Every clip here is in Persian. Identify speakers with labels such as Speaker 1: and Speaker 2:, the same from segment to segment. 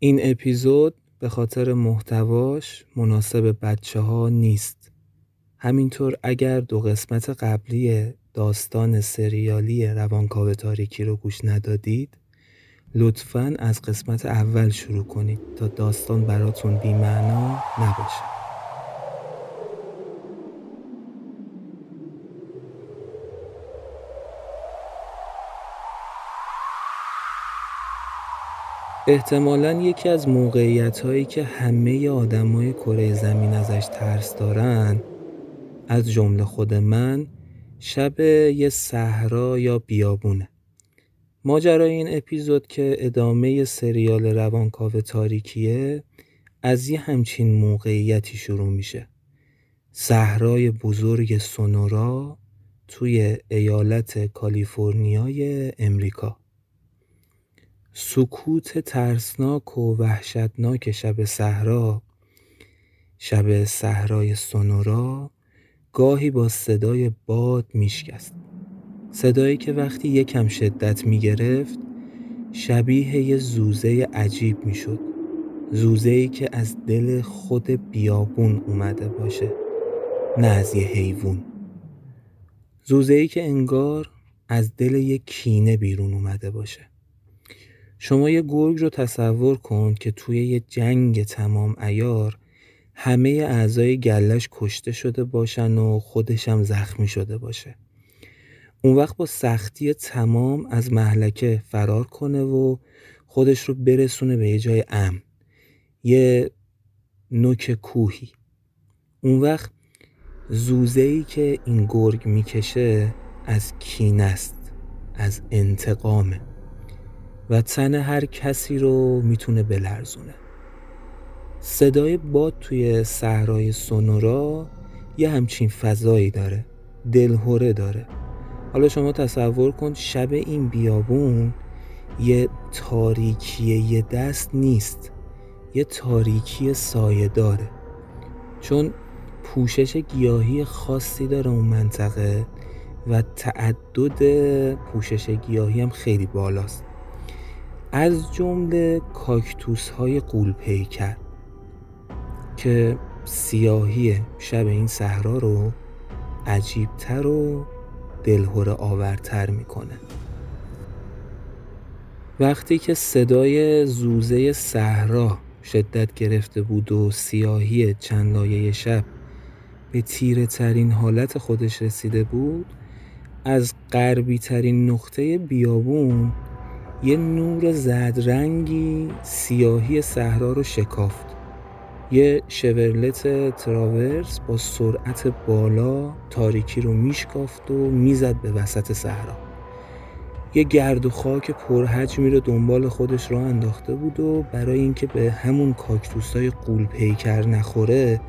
Speaker 1: این اپیزود به خاطر محتواش مناسب بچه ها نیست. همینطور اگر دو قسمت قبلی داستان سریالی روانکاو تاریکی رو گوش ندادید لطفا از قسمت اول شروع کنید تا داستان براتون بیمعنا نباشه. احتمالا یکی از موقعیت هایی که همه آدمای کره زمین ازش ترس دارن از جمله خود من شب یه صحرا یا بیابونه. ماجرای این اپیزود که ادامه سریال روانکاو تاریکیه از یه همچین موقعیتی شروع میشه. صحرای بزرگ سونورا توی ایالت کالیفرنیای امریکا. سکوت ترسناک و وحشتناک شب صحرا. شب صحرای سونورا گاهی با صدای باد میشکست. صدایی که وقتی یکم شدت می‌گرفت شبیه یه زوزه عجیب می‌شد. زوزه ای که از دل خود بیابون اومده باشه نه از یه حیوان. زوزه ای که انگار از دل یه کینه بیرون اومده باشه. شما یه گرگ رو تصور کن که توی یه جنگ تمام ایار همه اعضای گلش کشته شده باشن و خودش هم زخمی شده باشه. اون وقت با سختی تمام از محلکه فرار کنه و خودش رو برسونه به یه جای امن. یه نوک کوهی. اون وقت زوزه ای که این گرگ می‌کشه از کین است از انتقامه. و تن هر کسی رو می‌تونه بلرزونه. صدای باد توی صحرای سونورا یه همچین فضایی داره دلهوره داره. حالا شما تصور کن شب این بیابون یه تاریکی یه دست نیست یه تاریکی سایه داره. چون پوشش گیاهی خاصی داره اون منطقه و تعدد پوشش گیاهی هم خیلی بالاست. از جمله کاکتوس های قول پیکر که سیاهی شب این صحرا رو عجیبتر و دلهوره آورتر می‌کنه. وقتی که صدای زوزه صحرا شدت گرفته بود و سیاهی چند لایه شب به تیره ترین حالت خودش رسیده بود از غربی ترین نقطه بیابون یه نور زدرنگی سیاهی صحرا رو شکافت. یه شورلت تراورس با سرعت بالا تاریکی رو میشکافت و می‌زد به وسط صحرا. یه گرد و خاک پرحجمی رو دنبال خودش را انداخته بود و برای اینکه به همون کاکتوسای قول پیکر نخوره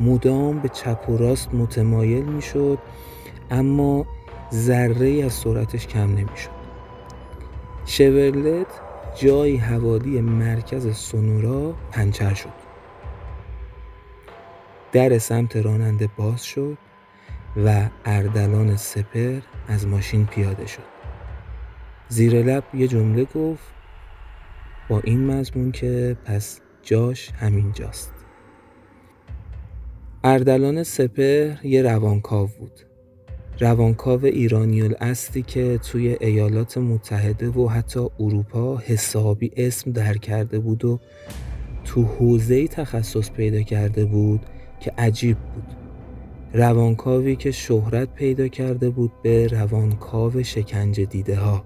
Speaker 1: مدام به چپ و راست متمایل می‌شد اما ذره از سرعتش کم نمی‌شد. شورلت جایی حوالی مرکز سونورا پنچر شد. در سمت راننده باز شد و اردلان سپر از ماشین پیاده شد. زیر لب یه جمله گفت با این مضمون که پس جاش همین جاست اردلان سپر یه روانکاو بود. روانکاو ایرانی الاصلی که توی ایالات متحده و حتی اروپا حسابی اسم در کرده بود و تو حوزه تخصص پیدا کرده بود که عجیب بود. روانکاوی که شهرت پیدا کرده بود به روانکاو شکنجه دیده ها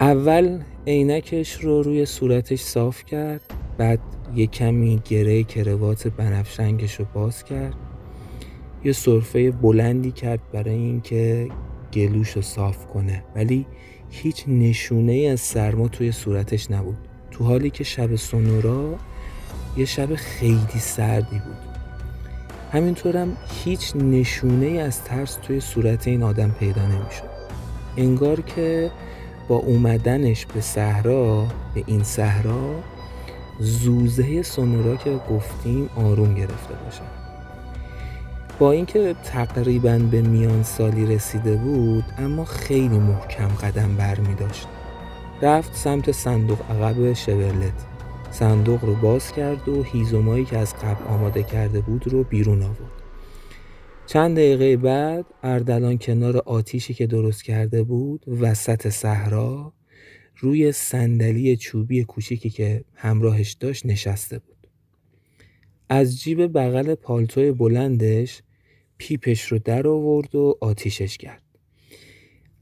Speaker 1: اول عینکش رو روی صورتش صاف کرد بعد یه کمی گره کروات بنفشنگش رو باز کرد. یه صرفه بلندی کرد برای اینکه گلوش رو صاف کنه. ولی هیچ نشونه از سرما توی صورتش نبود. تو حالی که شب سونورا یه شب خیلی سردی بود. همینطورم هیچ نشونه از ترس توی صورت این آدم پیدا نمی‌شد. انگار که با اومدنش به صحرا به این صحرا زوزه سونورا که گفتیم آروم گرفته باشه. با اینکه تقریبا به میان سالی رسیده بود اما خیلی محکم قدم بر می داشت. رفت سمت صندوق عقب شورلت. صندوق رو باز کرد و هیزومایی که از قبل آماده کرده بود رو بیرون آورد. چند دقیقه بعد اردلان کنار آتیشی که درست کرده بود وسط صحرا روی صندلی چوبی کوچیکی که همراهش داشت نشسته بود. از جیب بغل پالتوی بلندش پیپش رو در آورد و آتیشش کرد.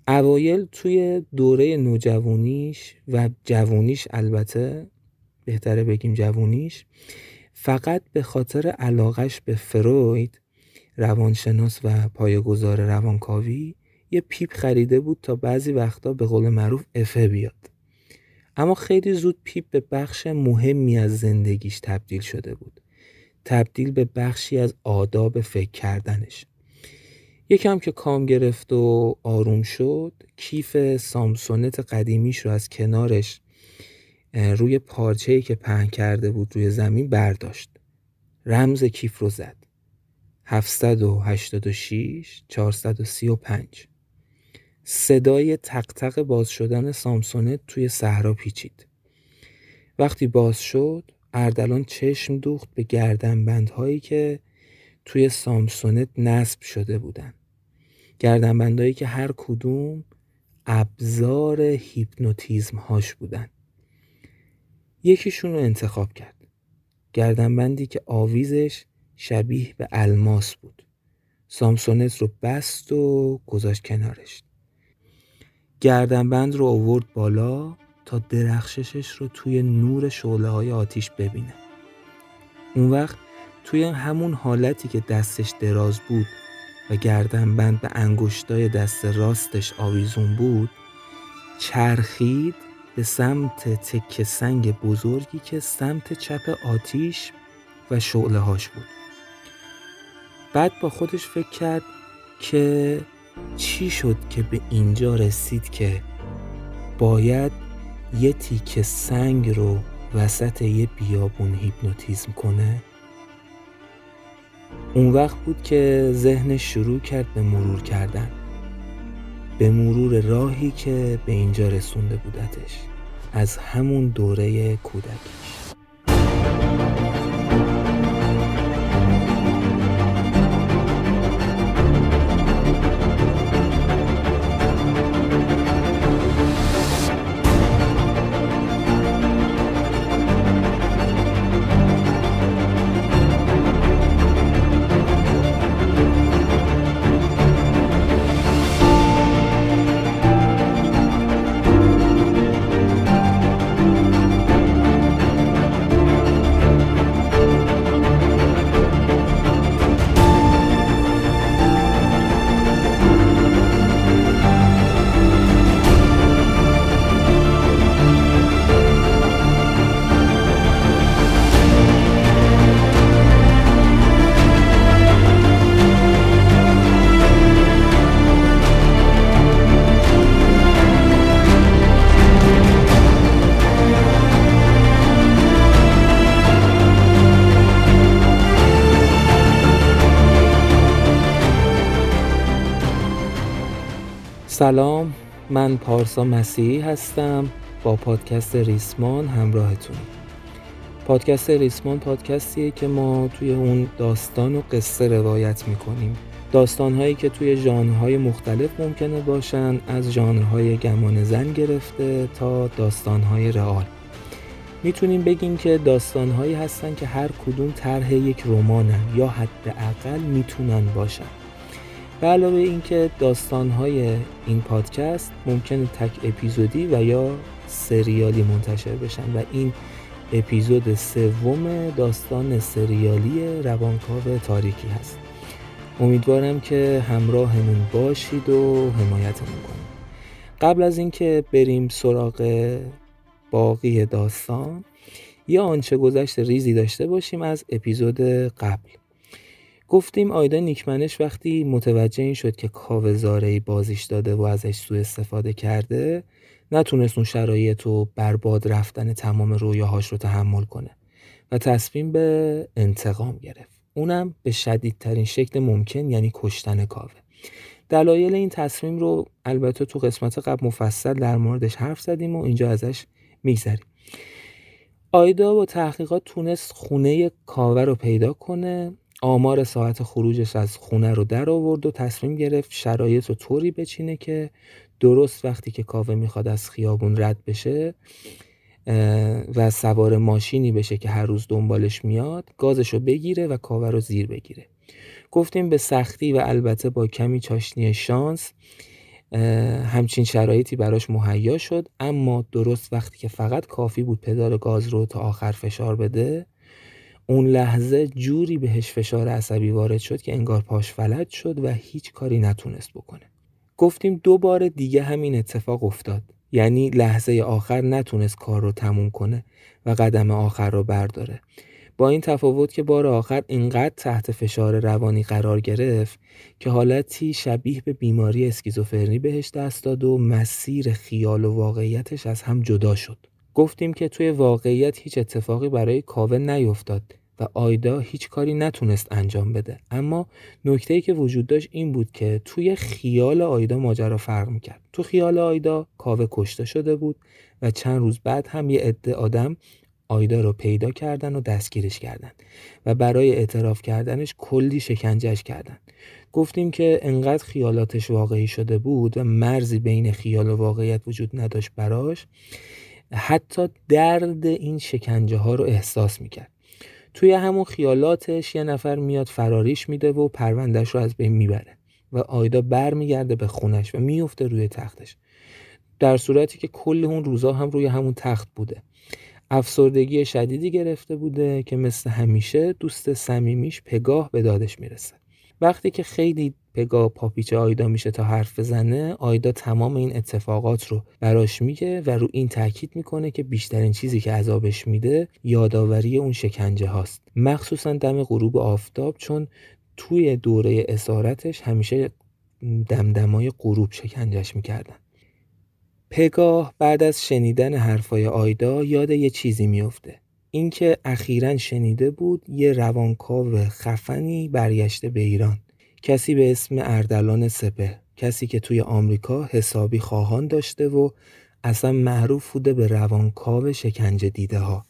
Speaker 1: اوایل توی دوره نوجوانیش و جوونیش البته بهتره بگیم جوونیش فقط به خاطر علاقش به فروید روانشناس و پایه‌گذار روانکاوی یه پیپ خریده بود تا بعضی وقتا به قول معروف افه بیاد. اما خیلی زود پیپ به بخش مهمی از زندگیش تبدیل شده بود. تبدیل به بخشی از آداب فکر کردنش. یکم که کام گرفت و آروم شد کیف سامسونت قدیمیش رو از کنارش روی پارچه‌ای که پهن کرده بود روی زمین برداشت. رمز کیف رو زد. 786 435 صدای تق باز شدن سامسونت توی صحرا پیچید. وقتی باز شد اردلان چشم دوخت به گردنبندهایی که توی سامسونت نصب شده بودن. گردنبندهایی که هر کدوم ابزار هیپنوتیزم هاش بودن. یکیشون رو انتخاب کرد. گردنبندی که آویزش شبیه به الماس بود. سامسونت رو بست و گذاشت کنارش. گردنبند رو آورد بالا. تا درخششش رو توی نور شعله های آتیش ببینه. اون وقت توی همون حالتی که دستش دراز بود و گردنبند به انگشتای دست راستش آویزون بود چرخید به سمت تکه سنگ بزرگی که سمت چپ آتیش و شعله هاش بود. بعد با خودش فکر کرد که چی شد که به اینجا رسید که باید یه تیکه سنگ رو وسط یه بیابون هیپنوتیزم کنه؟ اون وقت بود که ذهنش شروع کرد به مرور کردن. به مرور راهی که به اینجا رسونده بودتش. از همون دوره کودکیش. پارسا مسیحی هستم. با پادکست ریسمان همراهتون پادکست ریسمان پادکستیه که ما توی اون داستان و قصه روایت می‌کنیم. داستانهایی که توی ژانرهای مختلف ممکنه باشن از ژانرهای گمان زن گرفته تا داستانهای رئال. می‌تونیم بگیم که داستانهایی هستن که هر کدوم طرح یک رمانن یا حداقل می‌تونن باشن. به علاوه اینکه داستانهای این پادکست ممکنه تک اپیزودی و یا سریالی منتشر بشن و این اپیزود سوم داستان سریالی روانکاو تاریکی هست. امیدوارم که همراهمون باشید و حمایتمون کنید. قبل از اینکه بریم سراغ باقی داستان یا آنچه گذشته ریزی داشته باشیم از اپیزود قبل. گفتیم آیدا نیکمنش وقتی متوجه این شد که کاوه بازیش داده و ازش سوء استفاده کرده نتونست اون شرایط و برباد رفتن تمام رویاهاش رو تحمل کنه و تصمیم به انتقام گرفت. اونم به شدیدترین شکل ممکن یعنی کشتن کاوه. دلایل این تصمیم رو البته تو قسمت قبل مفصل در موردش حرف زدیم و اینجا ازش میگذریم. آیدا با تحقیقات تونست خونه کاوه رو پیدا کنه آمار ساعت خروجش از خونه رو در آورد و تصمیم گرفت شرایط رو طوری بچینه که درست وقتی که کاوه می‌خواد از خیابون رد بشه و سوار ماشینی بشه که هر روز دنبالش میاد گازش رو بگیره و کاوه رو زیر بگیره. گفتیم به سختی و البته با کمی چاشنی شانس همچین شرایطی براش مهیا شد اما درست وقتی که فقط کافی بود پدال گاز رو تا آخر فشار بده اون لحظه جوری بهش فشار عصبی وارد شد که انگار پاش فلج شد و هیچ کاری نتونست بکنه. گفتیم دو بار دیگه همین اتفاق افتاد. یعنی لحظه آخر نتونست کار رو تموم کنه و قدم آخر رو برداره. با این تفاوت که بار آخر اینقدر تحت فشار روانی قرار گرفت که حالتی شبیه به بیماری اسکیزوفرنی بهش دست داد و مسیر خیال و واقعیتش از هم جدا شد. گفتیم که توی واقعیت هیچ اتفاقی برای کاوه نیفتاد و آیدا هیچ کاری نتونست انجام بده. اما نکته ای که وجود داشت این بود که توی خیال آیدا ماجرا فرق می‌کرد. تو خیال آیدا کاوه کشته شده بود و چند روز بعد هم یه عده آدم آیدا رو پیدا کردن و دستگیرش کردن و برای اعتراف کردنش کلی شکنجهش کردن. گفتیم که انقدر خیالاتش واقعی شده بود و مرزی بین خیال و واقعیت وجود نداشت براش حتی درد این شکنجه ها رو احساس می‌کرد. توی همون خیالاتش یه نفر میاد فراریش میده و پروندهش رو از بین می‌بره و آیدا بر میگرده به خونش و میفته روی تختش. در صورتی که کل اون روزا هم روی همون تخت بوده. افسردگی شدیدی گرفته بوده که مثل همیشه دوست صمیمیش پگاه به دادش می‌رسه. وقتی که خیلی پگاه پاپیچ آیدا میشه تا حرف بزنه آیدا تمام این اتفاقات رو براش میگه و رو این تاکید می‌کنه که بیشترین چیزی که عذابش میده یادآوری اون شکنجه هاست. مخصوصا دم غروب آفتاب چون توی دوره اسارتش همیشه دمدمای غروب شکنجش می‌کردن. پگاه بعد از شنیدن حرفای آیدا یاد یه چیزی میفته اینکه اخیرا شنیده بود یه روانکاو خفنی برگشته به ایران. کسی به اسم اردلان سپه کسی که توی آمریکا حسابی خواهان داشته و اصلا معروف بوده به روانکاو شکنجه دیده ها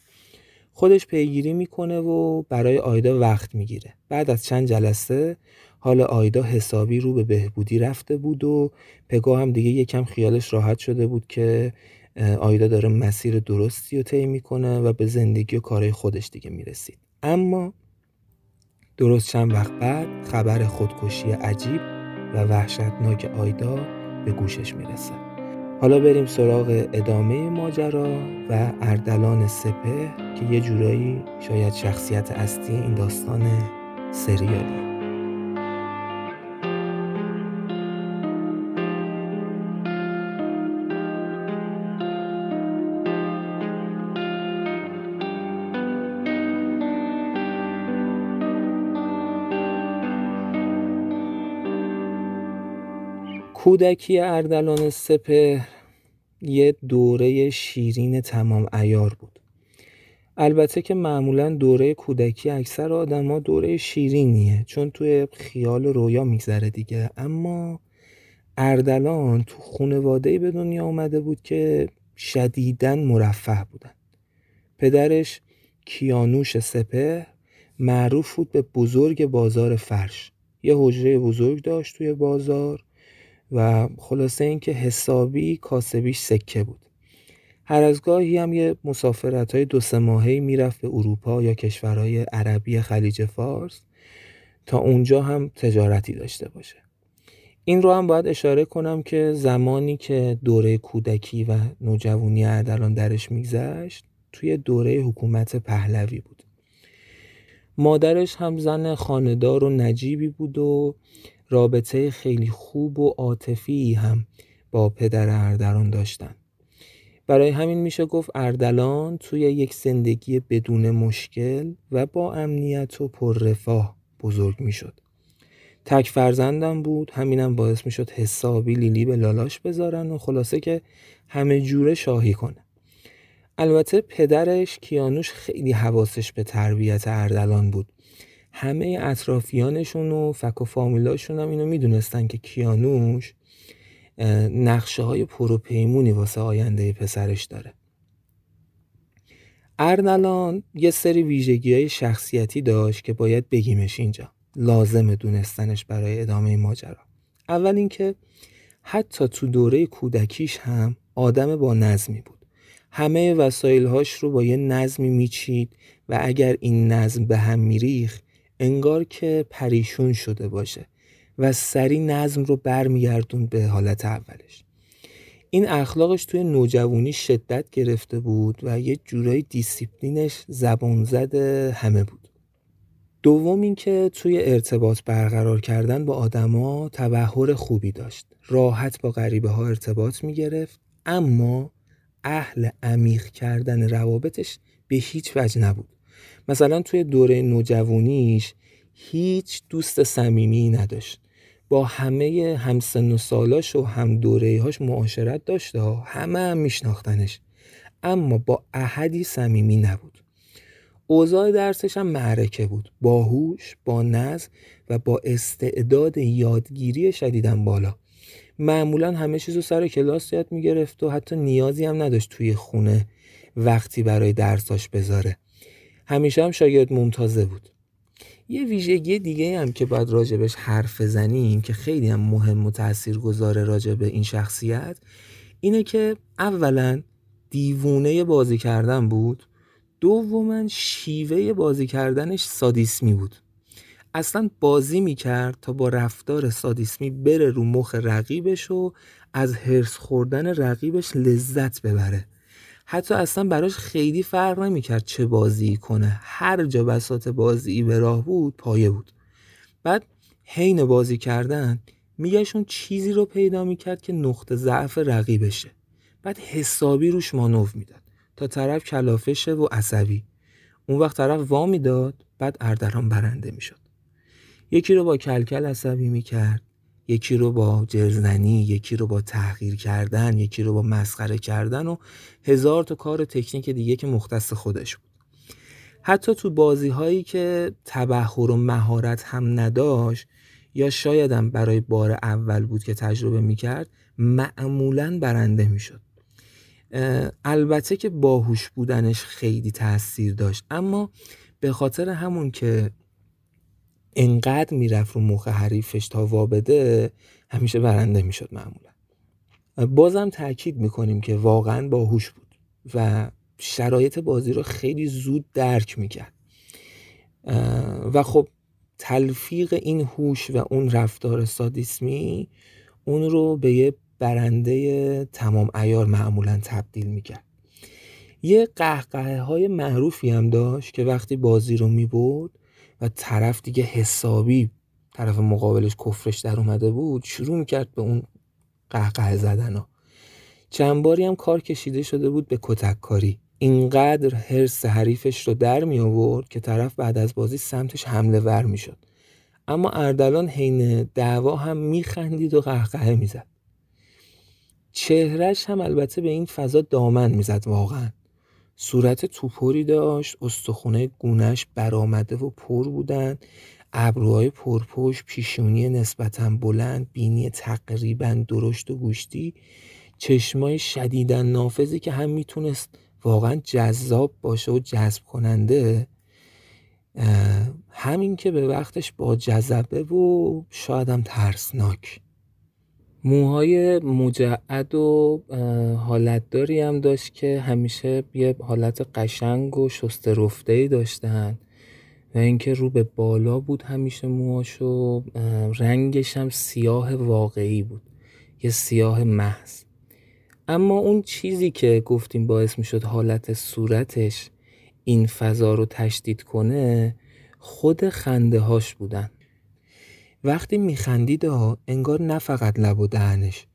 Speaker 1: خودش پیگیری می‌کنه و برای آیدا وقت می‌گیره. بعد از چند جلسه حال آیدا حسابی رو به بهبودی رفته بود و پگاه هم دیگه یکم خیالش راحت شده بود که آیدا داره مسیر درستی رو طی می‌کنه و به زندگی و کارهای خودش دیگه می‌رسید. اما درست چند وقت بعد خبر خودکشی عجیب و وحشتناک آیدا به گوشش می‌رسه. حالا بریم سراغ ادامه ماجرا و اردلان سپه که یه جورایی شاید شخصیت اصلی این داستان سریالی. کودکی اردلان سپه یه دوره شیرین تمام ایار بود. البته که معمولا دوره کودکی اکثر آدما دوره شیرینیه چون توی خیال و رویا میگذره دیگه. اما اردلان تو خونواده به دنیا آمده بود که شدیدن مرفه بودن. پدرش کیانوش سپه معروف بود به بزرگ بازار فرش. یه حجره بزرگ داشت توی بازار. و خلاصه اینکه حسابی کاسبیش سکه بود. هر از گاهی هم یه مسافرت های دو سه ماهی می‌رفت به اروپا یا کشورهای عربی خلیج فارس تا اونجا هم تجارتی داشته باشه. این رو هم باید اشاره کنم که زمانی که دوره کودکی و نوجوانی اردلان درش میگذشت توی دوره حکومت پهلوی بود. مادرش هم زن خاندار و نجیبی بود و رابطه خیلی خوب و عاطفی هم با پدر اردلان داشتن. برای همین میشه گفت اردلان توی یک زندگی بدون مشکل و با امنیت و پررفاه بزرگ می‌شد. تک فرزندم بود همینم باعث می‌شد حسابی لیلی به لالاش بذارن و خلاصه که همه جوره شاهی کنه. البته پدرش کیانوش خیلی حواسش به تربیت اردلان بود. همه اطرافیانشون و فک و فامیلاشون هم اینو می‌دونستن که کیانوش نقشه های پروپیمونی واسه آینده پسرش داره. اردلان یه سری ویژگی های شخصیتی داشت که باید بگیمش اینجا. لازم دونستنش برای ادامه ماجرا. اول اینکه حتی تو دوره کودکیش هم آدم با نظمی بود. همه وسایلهاش رو با یه نظمی میچید و اگر این نظم به هم میریخ انگار که پریشون شده باشه و سری نظم رو برمیگردون به حالت اولش. این اخلاقش توی نوجوانی شدت گرفته بود و یه جورایی دیسیپلینش زبان زده همه بود. دوم اینکه توی ارتباط برقرار کردن با آدما تبهر خوبی داشت. راحت با غریبه ها ارتباط می گرفت اما اهل عمیق کردن روابطش به هیچ وجه نبود. مثلا توی دوره نوجوانیش هیچ دوست صمیمی نداشت. با همه همسن و سالاش و هم دوره هاش معاشرت داشته همه هم میشناختنش. اما با احدی صمیمی نبود. اوضاع درسش هم معرکه بود. باهوش با نظم و با استعداد یادگیری شدیدن بالا. معمولا همه چیز رو سر کلاس یاد می‌گرفت و حتی نیازی هم نداشت توی خونه وقتی برای درساش بذاره. همیشه هم شاگرد ممتازه بود. یه ویژگی دیگه هم که باید راجبش حرف بزنیم که خیلی هم مهم و تأثیر گذاره راجب این شخصیت اینه که اولا دیوونه بازی کردن بود دوما شیوه بازی کردنش سادیسمی بود. اصلا بازی می‌کرد تا با رفتار سادیسمی بره رو مخ رقیبش و از هرس خوردن رقیبش لذت ببره. حتی اصلا براش خیلی فرق نمی‌کرد چه بازی کنه. هر جا بسات بازی به راه بود پایه بود. بعد حین بازی کردن میگشون چیزی رو پیدا می‌کرد که نقطه ضعف رقیبشه. بعد حسابی روش مانو می‌داد. تا طرف کلافشه و عصبی. اون وقت طرف وا می‌داد بعد اردران برنده می‌شد. یکی رو با کلکل عصبی می‌کرد. یکی رو با جرزنی یکی رو با تحقیر کردن یکی رو با مسخره کردن و هزار تا کار تکنیک دیگه که مختص خودش بود. حتی تو بازی هایی که تبهر و مهارت هم نداشت یا شایدم برای بار اول بود که تجربه می‌کرد معمولا برنده می‌شد. البته که باهوش بودنش خیلی تاثیر داشت اما به خاطر همون که انقدر می‌رفت رو مخ حریفش تا وابده همیشه برنده می‌شد معمولا. بازم تاکید می‌کنیم که واقعا باهوش بود و شرایط بازی رو خیلی زود درک می‌کرد. و خب تلفیق این هوش و اون رفتار سادیسمی اون رو به یه برنده تمام ایار معمولا تبدیل می‌کرد. یه قهقه های معروفی هم داشت که وقتی بازی رو می‌برد و طرف دیگه حسابی طرف مقابلش کفرش در اومده بود شروع می‌کرد به اون قهقه زدن ها چند باری هم کار کشیده شده بود به کتک کاری اینقدر حرس حریفش رو در می آورد که طرف بعد از بازی سمتش حمله ور می شد. اما اردلان حین دعوا هم میخندید و قهقه می‌زد. چهرش هم البته به این فضا دامن می‌زد واقعا. صورت توپوری داشت استخونه گونش برآمده و پر بودن ابروهای پرپشت پیشونی نسبتا بلند بینی تقریبا درشت و گوشتی چشمای شدیدن نافذی که هم می‌تونست واقعا جذاب باشه و جذب کننده همین که به وقتش با جذبه و شاید هم ترسناک. موهای مجعد و حالتداری هم داشت که همیشه یه حالت قشنگ و شسته رفته داشتن و اینکه رو به بالا بود همیشه موهاش و رنگش هم سیاه واقعی بود یه سیاه محض. اما اون چیزی که گفتیم باعث می‌شد حالت صورتش این فضا رو تشدید کنه خود خنده هاش بودن. وقتی میخندید ها انگار نه فقط لب و دهنش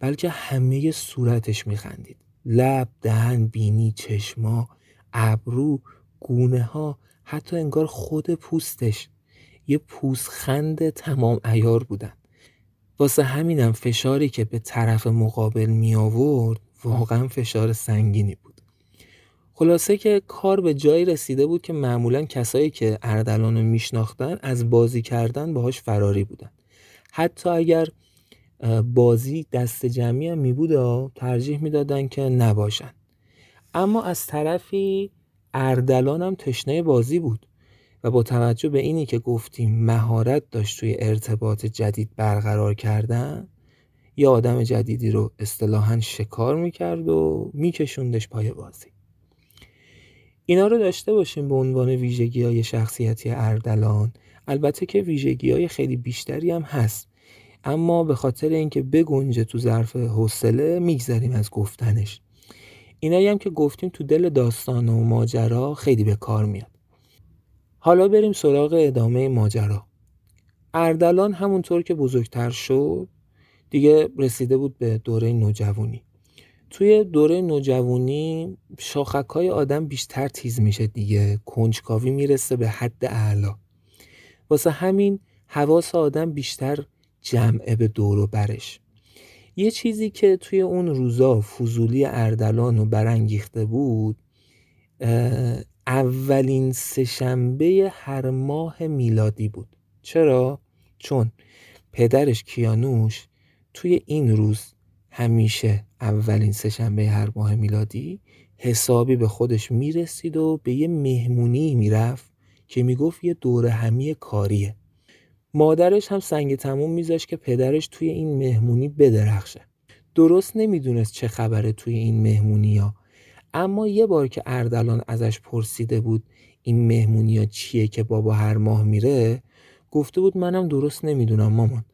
Speaker 1: بلکه همه صورتش میخندید. لب دهن بینی چشما ابرو گونه ها حتی انگار خود پوستش. یه پوستخند تمام ایار بودن. واسه همینم فشاری که به طرف مقابل می آورد واقعا فشار سنگینی بود. خلاصه که کار به جایی رسیده بود که معمولا کسایی که اردلان رو میشناختن از بازی کردن باهاش فراری بودن. حتی اگر بازی دست جمعی هم می بود ترجیح می‌دادن که نباشن. اما از طرفی اردلان هم تشنه بازی بود و با توجه به اینی که گفتیم مهارت داشت توی ارتباط جدید برقرار کردن یه آدم جدیدی رو اصطلاحا شکار می‌کرد و میکشوندش پای بازی. اینا رو داشته باشیم به عنوان ویژگی های شخصیتی اردلان. البته که ویژگی های خیلی بیشتری هم هست. اما به خاطر اینکه بگنجه تو ظرف حوصله میگذریم از گفتنش. اینایی هم که گفتیم تو دل داستان و ماجرا خیلی به کار میاد. حالا بریم سراغ ادامه ماجرا. اردلان همونطور که بزرگتر شد دیگه رسیده بود به دوره نوجوانی. توی دوره نوجوانی شاخک های آدم بیشتر تیز میشه دیگه. کنجکاوی می‌رسه به حد اعلا واسه همین حواس آدم بیشتر جمعه به دور و برش. یه چیزی که توی اون روزا فضولی اردلان رو برانگیخته بود اولین سهشنبه هر ماه میلادی بود. چرا؟ چون پدرش کیانوش توی این روز همیشه اولین سهشنبه هر ماه میلادی حسابی به خودش می‌رسید و به یه مهمونی می‌رفت که می‌گفت یه دوره همی کاریه. مادرش هم سنگ تموم میذاشت که پدرش توی این مهمونی بدرخشه. درست نمی‌دونست چه خبره توی این مهمونی ها اما یه بار که اردلان ازش پرسیده بود این مهمونی چیه که بابا هر ماه میره گفته بود منم درست نمی‌دونم مامان.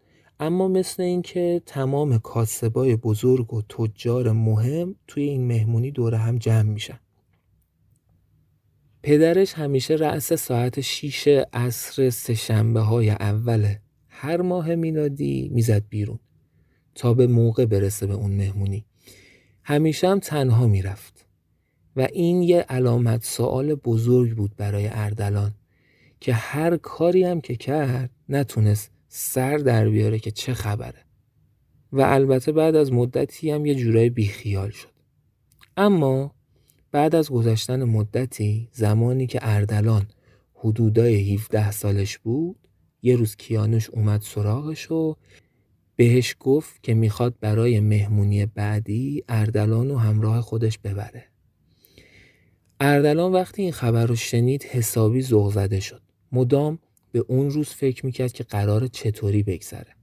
Speaker 1: اما مثل اینکه تمام کاسبای بزرگ و تجار مهم توی این مهمونی دور هم جمع میشن. پدرش همیشه رأس ساعت 6 عصر سهشنبه های اول هر ماه میلادی می‌زد بیرون تا به موقع برسه به اون مهمونی. همیشه هم تنها می‌رفت و این یه علامت سوال بزرگ بود برای اردلان که هر کاری هم که کرد نتونست سر در بیاره که چه خبره. و البته بعد از مدتی هم یه جورای بیخیال شد. اما بعد از گذشتن مدتی زمانی که اردلان حدودای 17 سالش بود یه روز کیانوش اومد سراغش و بهش گفت که می‌خواد برای مهمونی بعدی اردلان رو همراه خودش ببره. اردلان وقتی این خبر رو شنید حسابی زده شد. مدام به اون روز فکر می‌کرد که قرار چطوری بگذره.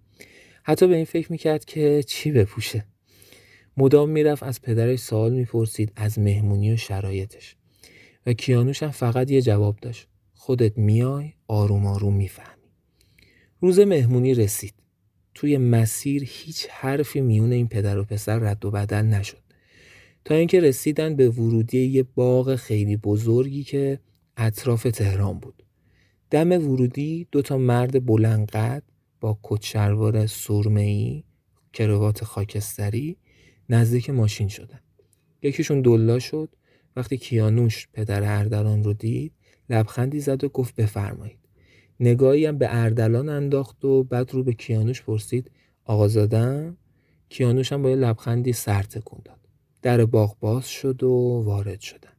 Speaker 1: حتی به این فکر می‌کرد که چی بپوشه. مدام می‌رفت از پدرش سوال می‌پرسید از مهمونی و شرایطش. و کیانوش هم فقط یه جواب داشت. خودت میای آروم آروم می‌فهمی. روز مهمونی رسید. توی مسیر هیچ حرفی میون این پدر و پسر رد و بدل نشد. تا اینکه رسیدن به ورودی یه باغ خیلی بزرگی که اطراف تهران بود. دم ورودی دو تا مرد بلندقد با کچروار سرمه‌ای کروات خاکستری نزدیک ماشین شدن. یکیشون دلا شد. وقتی کیانوش پدر اردلان رو دید لبخندی زد و گفت بفرمایید. نگاهی هم به اردلان انداخت و بعد رو به کیانوش پرسید آقا کیانوش هم با یه لبخندی سر تکون داد. در باغ باز شد و وارد شدن.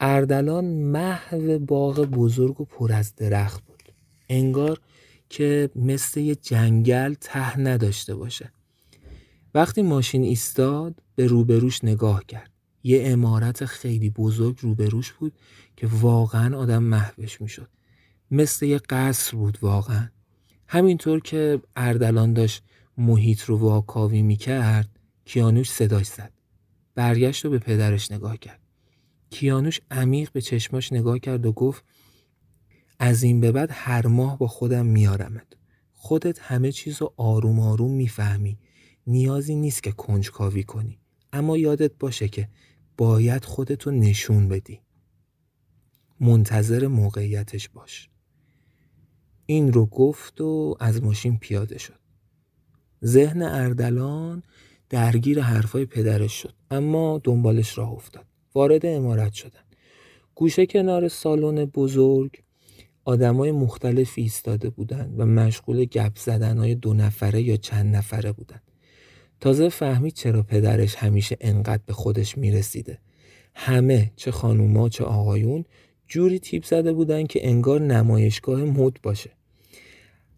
Speaker 1: اردلان محو باغ بزرگ و پر از درخت بود. انگار که مثل یه جنگل ته نداشته باشه. وقتی ماشین ایستاد به روبروش نگاه کرد. یه امارت خیلی بزرگ روبروش بود که واقعا آدم محوش می‌شد. مثل یه قصر بود واقعا. همینطور که اردلان داشت محیط رو واکاوی می‌کرد کیانوش صداش زد. برگشت و به پدرش نگاه کرد. کیانوش عمیق به چشماش نگاه کرد و گفت از این به بعد هر ماه با خودم میارمت. خودت همه چیز رو آروم آروم می‌فهمی. نیازی نیست که کنجکاوی کنی. اما یادت باشه که باید خودتو نشون بدی. منتظر موقعیتش باش. این رو گفت و از ماشین پیاده شد. ذهن اردلان درگیر حرفای پدرش شد. اما دنبالش راه افتاد. وارد امارت شدن. گوشه کنار سالن بزرگ آدمای مختلفی ایستاده بودند و مشغول گپ زدن های دو نفره یا چند نفره بودند. تازه فهمید چرا پدرش همیشه انقدر به خودش می‌رسیده. همه چه خانوما چه آقایون جوری تیپ زده بودن که انگار نمایشگاه مد باشه.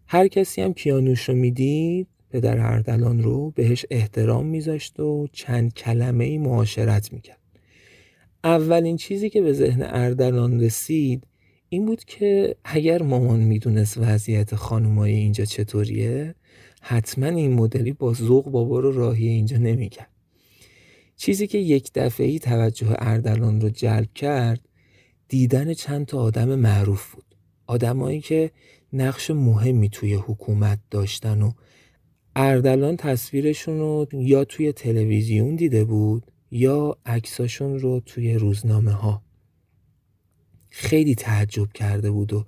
Speaker 1: هر کسی هم کیانوش رو می‌دید پدر اردلان رو بهش احترام میذاشت و چند کلمه ای معاشرت می‌کرد. اولین چیزی که به ذهن اردلان رسید این بود که اگر مامان می‌دونست وضعیت خانومای اینجا چطوریه حتما این مدلی با ذوق بابا رو راهی اینجا نمی‌کرد. چیزی که یک دفعه توجه اردلان رو جلب کرد دیدن چند تا آدم معروف بود. آدمایی که نقش مهمی توی حکومت داشتن و اردلان تصویرشون رو یا توی تلویزیون دیده بود یا عکساشون رو توی روزنامه ها خیلی تعجب کرده بود و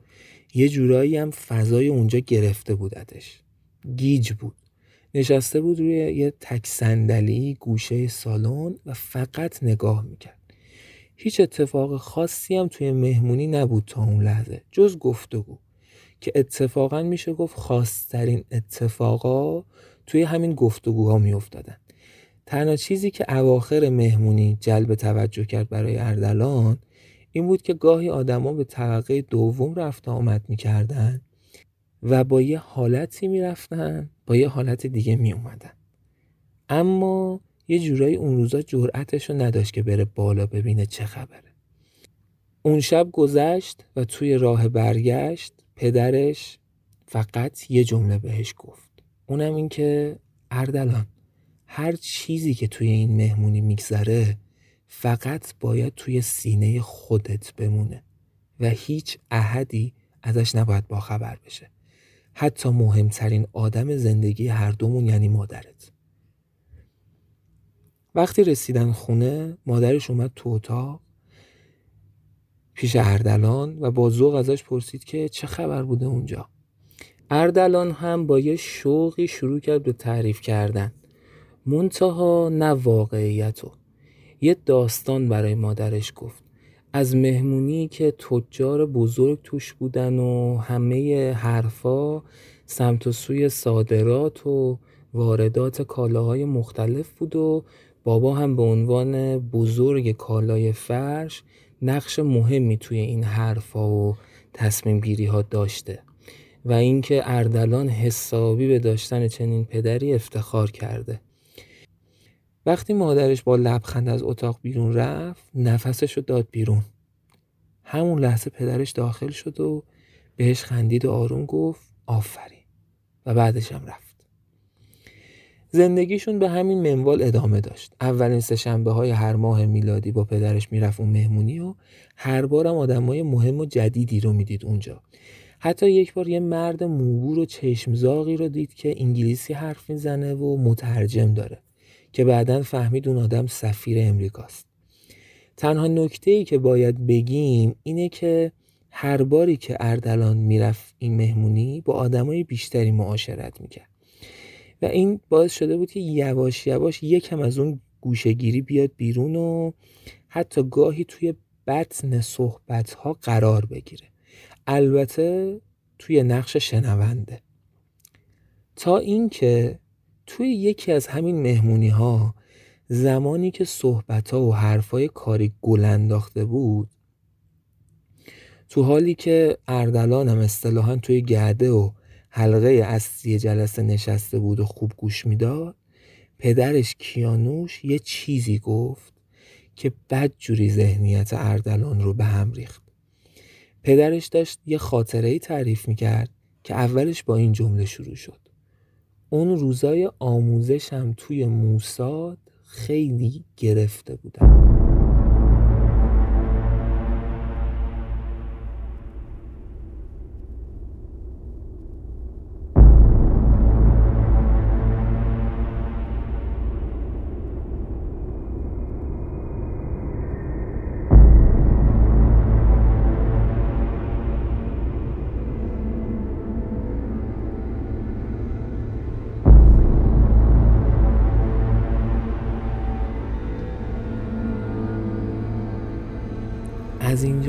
Speaker 1: یه جورایی هم فضای اونجا گرفته بودتش گیج بود. نشسته بود روی یه تک صندلی گوشه سالن و فقط نگاه می‌کرد. هیچ اتفاق خاصی هم توی مهمونی نبود تا اون لحظه. جز گفتگو که اتفاقا میشه گفت خاصترین اتفاقا توی همین گفتگوها میافتادن. تنها چیزی که اواخر مهمونی جلب توجه کرد برای اردلان این بود که گاهی آدما به طبقه دوم رفت آمد می‌کردن و با یه حالتی می‌رفتن با یه حالت دیگه میومدن اما یه جورایی اون روزا جرأتش رو نداشت که بره بالا ببینه چه خبره. اون شب گذشت و توی راه برگشت پدرش فقط یه جمله بهش گفت. اونم این که اردلان هر چیزی که توی این مهمونی میگذره فقط باید توی سینه خودت بمونه و هیچ احدی ازش نباید باخبر بشه. حتی مهمترین آدم زندگی هر دومون یعنی مادرت. وقتی رسیدن خونه مادرش اومد تو اتاق پیش اردلان و با ذوق ازش پرسید که چه خبر بوده اونجا. اردلان هم با یه شوقی شروع کرد به تعریف کردن. منتها نه واقعیتو یه داستان برای مادرش گفت. از مهمونی که تجار بزرگ توش بودن و همه حرفا سمت و سوی صادرات و واردات کالاهای مختلف بود و بابا هم به عنوان بزرگ کالای فرش نقش مهمی توی این حرفا و تصمیم گیری ها داشته و اینکه اردلان حسابی به داشتن چنین پدری افتخار کرده. وقتی مادرش با لبخند از اتاق بیرون رفت نفسش رو داد بیرون. همون لحظه پدرش داخل شد و بهش خندید و آروم گفت آفرین. و بعدش هم رفت. زندگیشون به همین منوال ادامه داشت. اولین سهشنبه های هر ماه میلادی با پدرش می‌رفت اون مهمونی و هر بارم آدمای مهم و جدیدی رو می‌دید اونجا. حتی یک بار یه مرد موبور و چشمزاغی رو دید که انگلیسی حرف می‌زنه و مترجم داره. که بعدا فهمید اون آدم سفیر امریکاست. تنها نکته ای که باید بگیم اینه که هر باری که اردلان می‌رفت این مهمونی با آدمای بیشتری معاشرت می‌کرد. و این باعث شده بود که یواش یواش یکم از اون گوشگیری بیاد بیرون و حتی گاهی توی بطن صحبت ها قرار بگیره. البته توی نقش شنونده. تا اینکه توی یکی از همین مهمونی ها زمانی که صحبت ها و حرفای کاری گل انداخته بود تو حالی که اردلان هم اصطلاحا توی گرده و حلقه اصلی جلسه نشسته بود و خوب گوش می‌داد پدرش کیانوش یه چیزی گفت که بد جوری ذهنیت اردلان رو به هم ریخت. پدرش داشت یه خاطره ای تعریف می‌کرد که اولش با این جمله شروع شد. اون روزای آموزشم توی موساد خیلی گرفته بودم.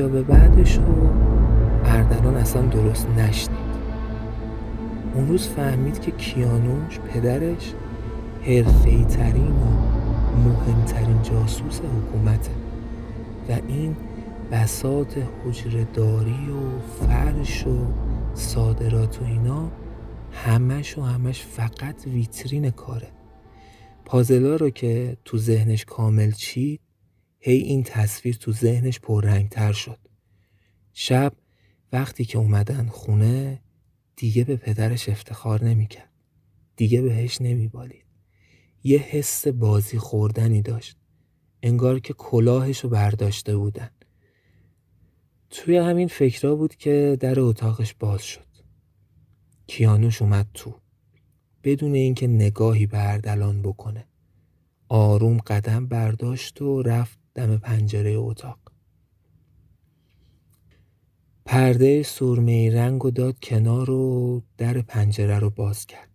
Speaker 1: به بعدش رو اردلان اصلا درست نشنید. اون روز فهمید که کیانوش پدرش حرفی ترین و مهمترین جاسوس حکومته و این بسات داری و فرش و صادرات و اینا همش و همش فقط ویترین کاره. پازلا رو که تو ذهنش کامل چید هی این تصویر تو ذهنش پررنگتر شد. شب وقتی که اومدن خونه دیگه به پدرش افتخار نمی‌کرد. دیگه بهش نمیبالید. یه حس بازی خوردنی داشت. انگار که کلاهش رو برداشته بودن. توی همین فکرها بود که در اتاقش باز شد. کیانوش اومد تو. بدون اینکه نگاهی به اردلان بکنه. آروم قدم برداشت و رفت دم پنجره اتاق پرده سرمه رنگ و داد کنار و در پنجره رو باز کرد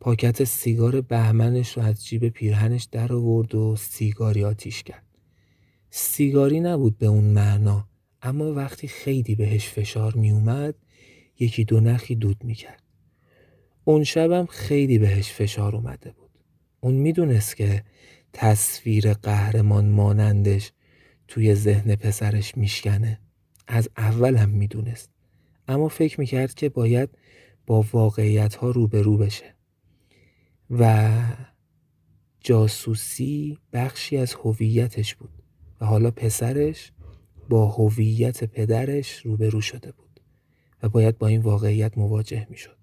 Speaker 1: پاکت سیگار بهمنش رو از جیب پیرهنش در آورد و سیگاری آتیش کرد سیگاری نبود به اون معنا اما وقتی خیلی بهش فشار می اومد یکی دو نخی دود می کرد. اون شبم خیلی بهش فشار اومده بود. اون می‌دونست که تصویر قهرمان مانندش توی ذهن پسرش میشکنه. از اول هم می‌دونست. اما فکر می‌کرد که باید با واقعیت ها روبرو بشه. و جاسوسی بخشی از هویتش بود و حالا پسرش با هویت پدرش روبرو شده بود و باید با این واقعیت مواجه می‌شد.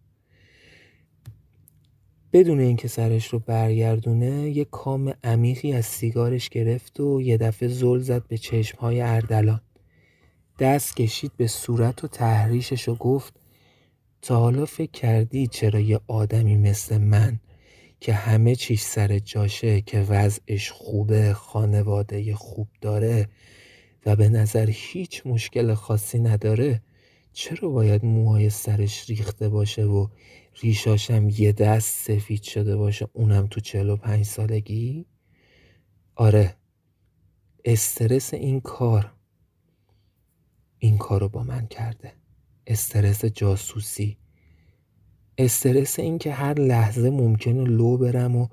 Speaker 1: بدون اینکه سرش رو برگردونه یه کام عمیقی از سیگارش گرفت و یه دفعه زل زد به چشمهای اردلان. دست کشید به صورت و تحریشش و گفت تا حالا فکر کردی چرا یه آدمی مثل من که همه چیز سر جاشه که وضعش خوبه خانواده خوب داره و به نظر هیچ مشکل خاصی نداره چرا باید موهای سرش ریخته باشه و ریشاشم یه دست سفید شده باشه اونم تو چهل و پنج سالگی؟ آره. استرس این کار این کار رو با من کرده. استرس جاسوسی. استرس این که هر لحظه ممکنه لو برم و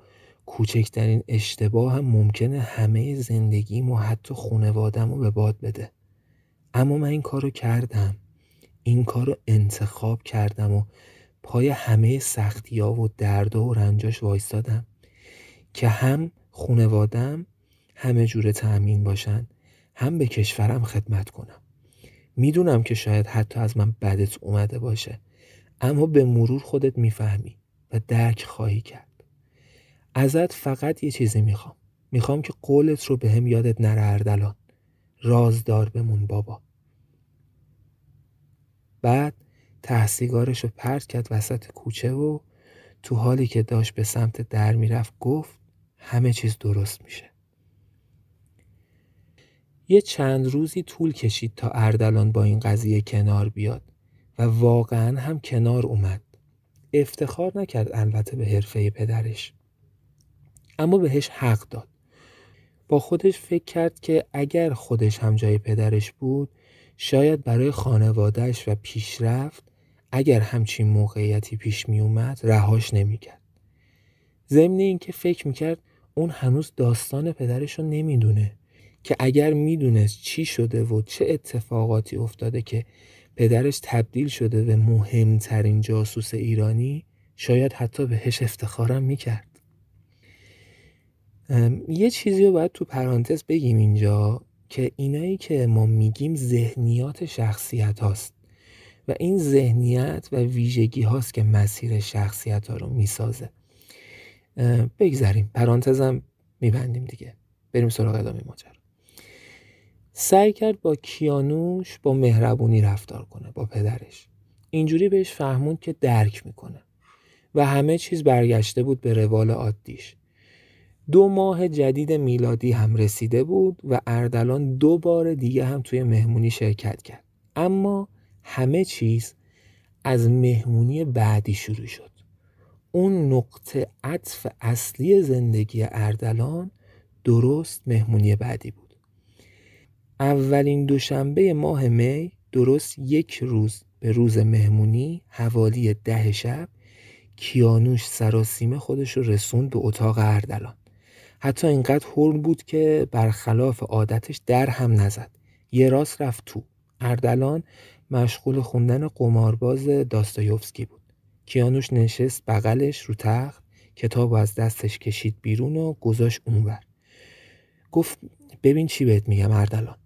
Speaker 1: کوچکترین اشتباه هم ممکنه همه زندگیم و حتی خونوادم رو به باد بده. اما من این کارو کردم. این کار رو انتخاب کردم و پای همه سختی ها و درد و رنجاش وایستادم که هم خونوادم همه جوره تأمین باشن هم به کشورم خدمت کنم. می‌دونم که شاید حتی از من بدت اومده باشه اما به مرور خودت می‌فهمی و درک خواهی کرد. ازت فقط یه چیزی می‌خوام. می‌خوام که قولت رو به هم یادت نره اردلان. رازدار بمون بابا. بعد تحصیگارش رو پرت کرد وسط کوچه و تو حالی که داشت به سمت در می‌رفت گفت همه چیز درست میشه. یه چند روزی طول کشید تا اردلان با این قضیه کنار بیاد و واقعا هم کنار اومد. افتخار نکرد البته به حرفه پدرش. اما بهش حق داد. با خودش فکر کرد که اگر خودش هم جای پدرش بود شاید برای خانوادهش و پیشرفت اگر همچین موقعیتی پیش می اومد رهاش نمی‌کرد. ضمن اینکه فکر می‌کرد اون هنوز داستان پدرش رو نمی‌دونه که اگر می‌دونست چی شده و چه اتفاقاتی افتاده که پدرش تبدیل شده به مهمترین جاسوس ایرانی شاید حتی بهش افتخارم می‌کرد. یه چیزی رو باید تو پرانتز بگیم اینجا که اینایی که ما میگیم ذهنیات شخصیت هاست و این ذهنیت و ویژگی هاست که مسیر شخصیت ها رو می‌سازه. بگذاریم پرانتزم میبندیم دیگه. بریم سراغ ادامه ماجرا. سعی کرد با کیانوش با مهربونی رفتار کنه با پدرش. اینجوری بهش فهموند که درک می‌کنه و همه چیز برگشته بود به روال عادیش. دو ماه جدید میلادی هم رسیده بود و اردلان دو بار دیگه هم توی مهمونی شرکت کرد. اما همه چیز از مهمونی بعدی شروع شد. اون نقطه عطف اصلی زندگی اردلان درست مهمونی بعدی بود. اولین دوشنبه ماه می درست یک روز به روز مهمونی حوالی ده شب کیانوش سراسیمه خودش رو رسوند به اتاق اردلان. حتی اینقدر هرن بود که برخلاف عادتش در هم نزد. یه راست رفت تو. اردلان مشغول خوندن قمارباز داستایوفسکی بود. کیانوش نشست بغلش رو تخت کتاب از دستش کشید بیرون و گذاشت اونور. گفت ببین چی بهت میگم اردلان.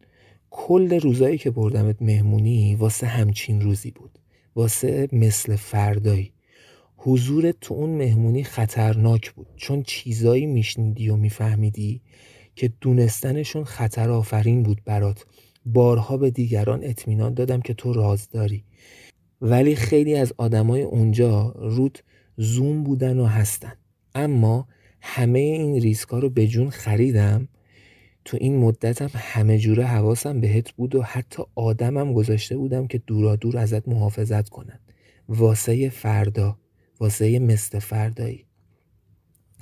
Speaker 1: کل روزایی که بردمت مهمونی واسه همچین روزی بود. واسه مثل فردایی. حضورت تو اون مهمونی خطرناک بود. چون چیزایی میشنیدی و میفهمیدی که دونستنشون خطر آفرین بود برات. بارها به دیگران اطمینان دادم که تو راز داری. ولی خیلی از آدمای اونجا رود زوم بودن و هستن. اما همه این ریسکا رو به جون خریدم. تو این مدتم همه جوره حواسم بهت بود و حتی آدمم گذاشته بودم که دورا دور ازت محافظت کنن. واسه فردا واسه مثل فردایی.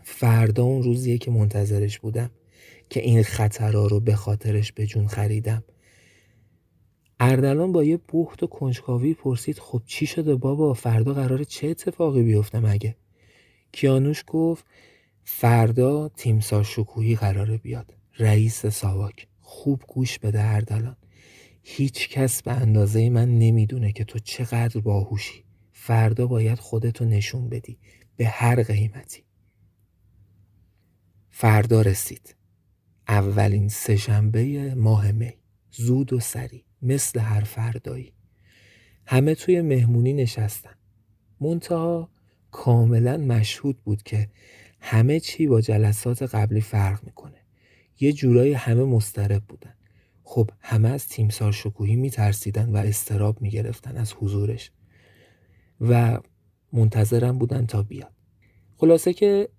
Speaker 1: فردا اون روزیه که منتظرش بودم که این خطرها رو به خاطرش به جون خریدم. اردلان با یه بوخت و کنجکاوی پرسید خب چی شده بابا؟ فردا قراره چه اتفاقی بیفته مگه؟ کیانوش گفت فردا تیمسار شکوهی قراره بیاد. رئیس ساواک خوب گوش بده اردلان. هیچ کس به اندازه من نمی‌دونه که تو چقدر باهوشی. فردا باید خودتو نشون بدی. به هر قیمتی. فردا رسید. اولین سهشنبه ماه می. زود و سریع. مثل هر فردایی. همه توی مهمونی نشستن. منتها کاملا مشهود بود که همه چی با جلسات قبلی فرق می‌کنه. یه جورایی همه مسترب بودن. خب همه از تیمسار شکوهی میترسیدن و استراب می‌گرفتن از حضورش. و منتظرم بودن تا بیاد. خلاصه که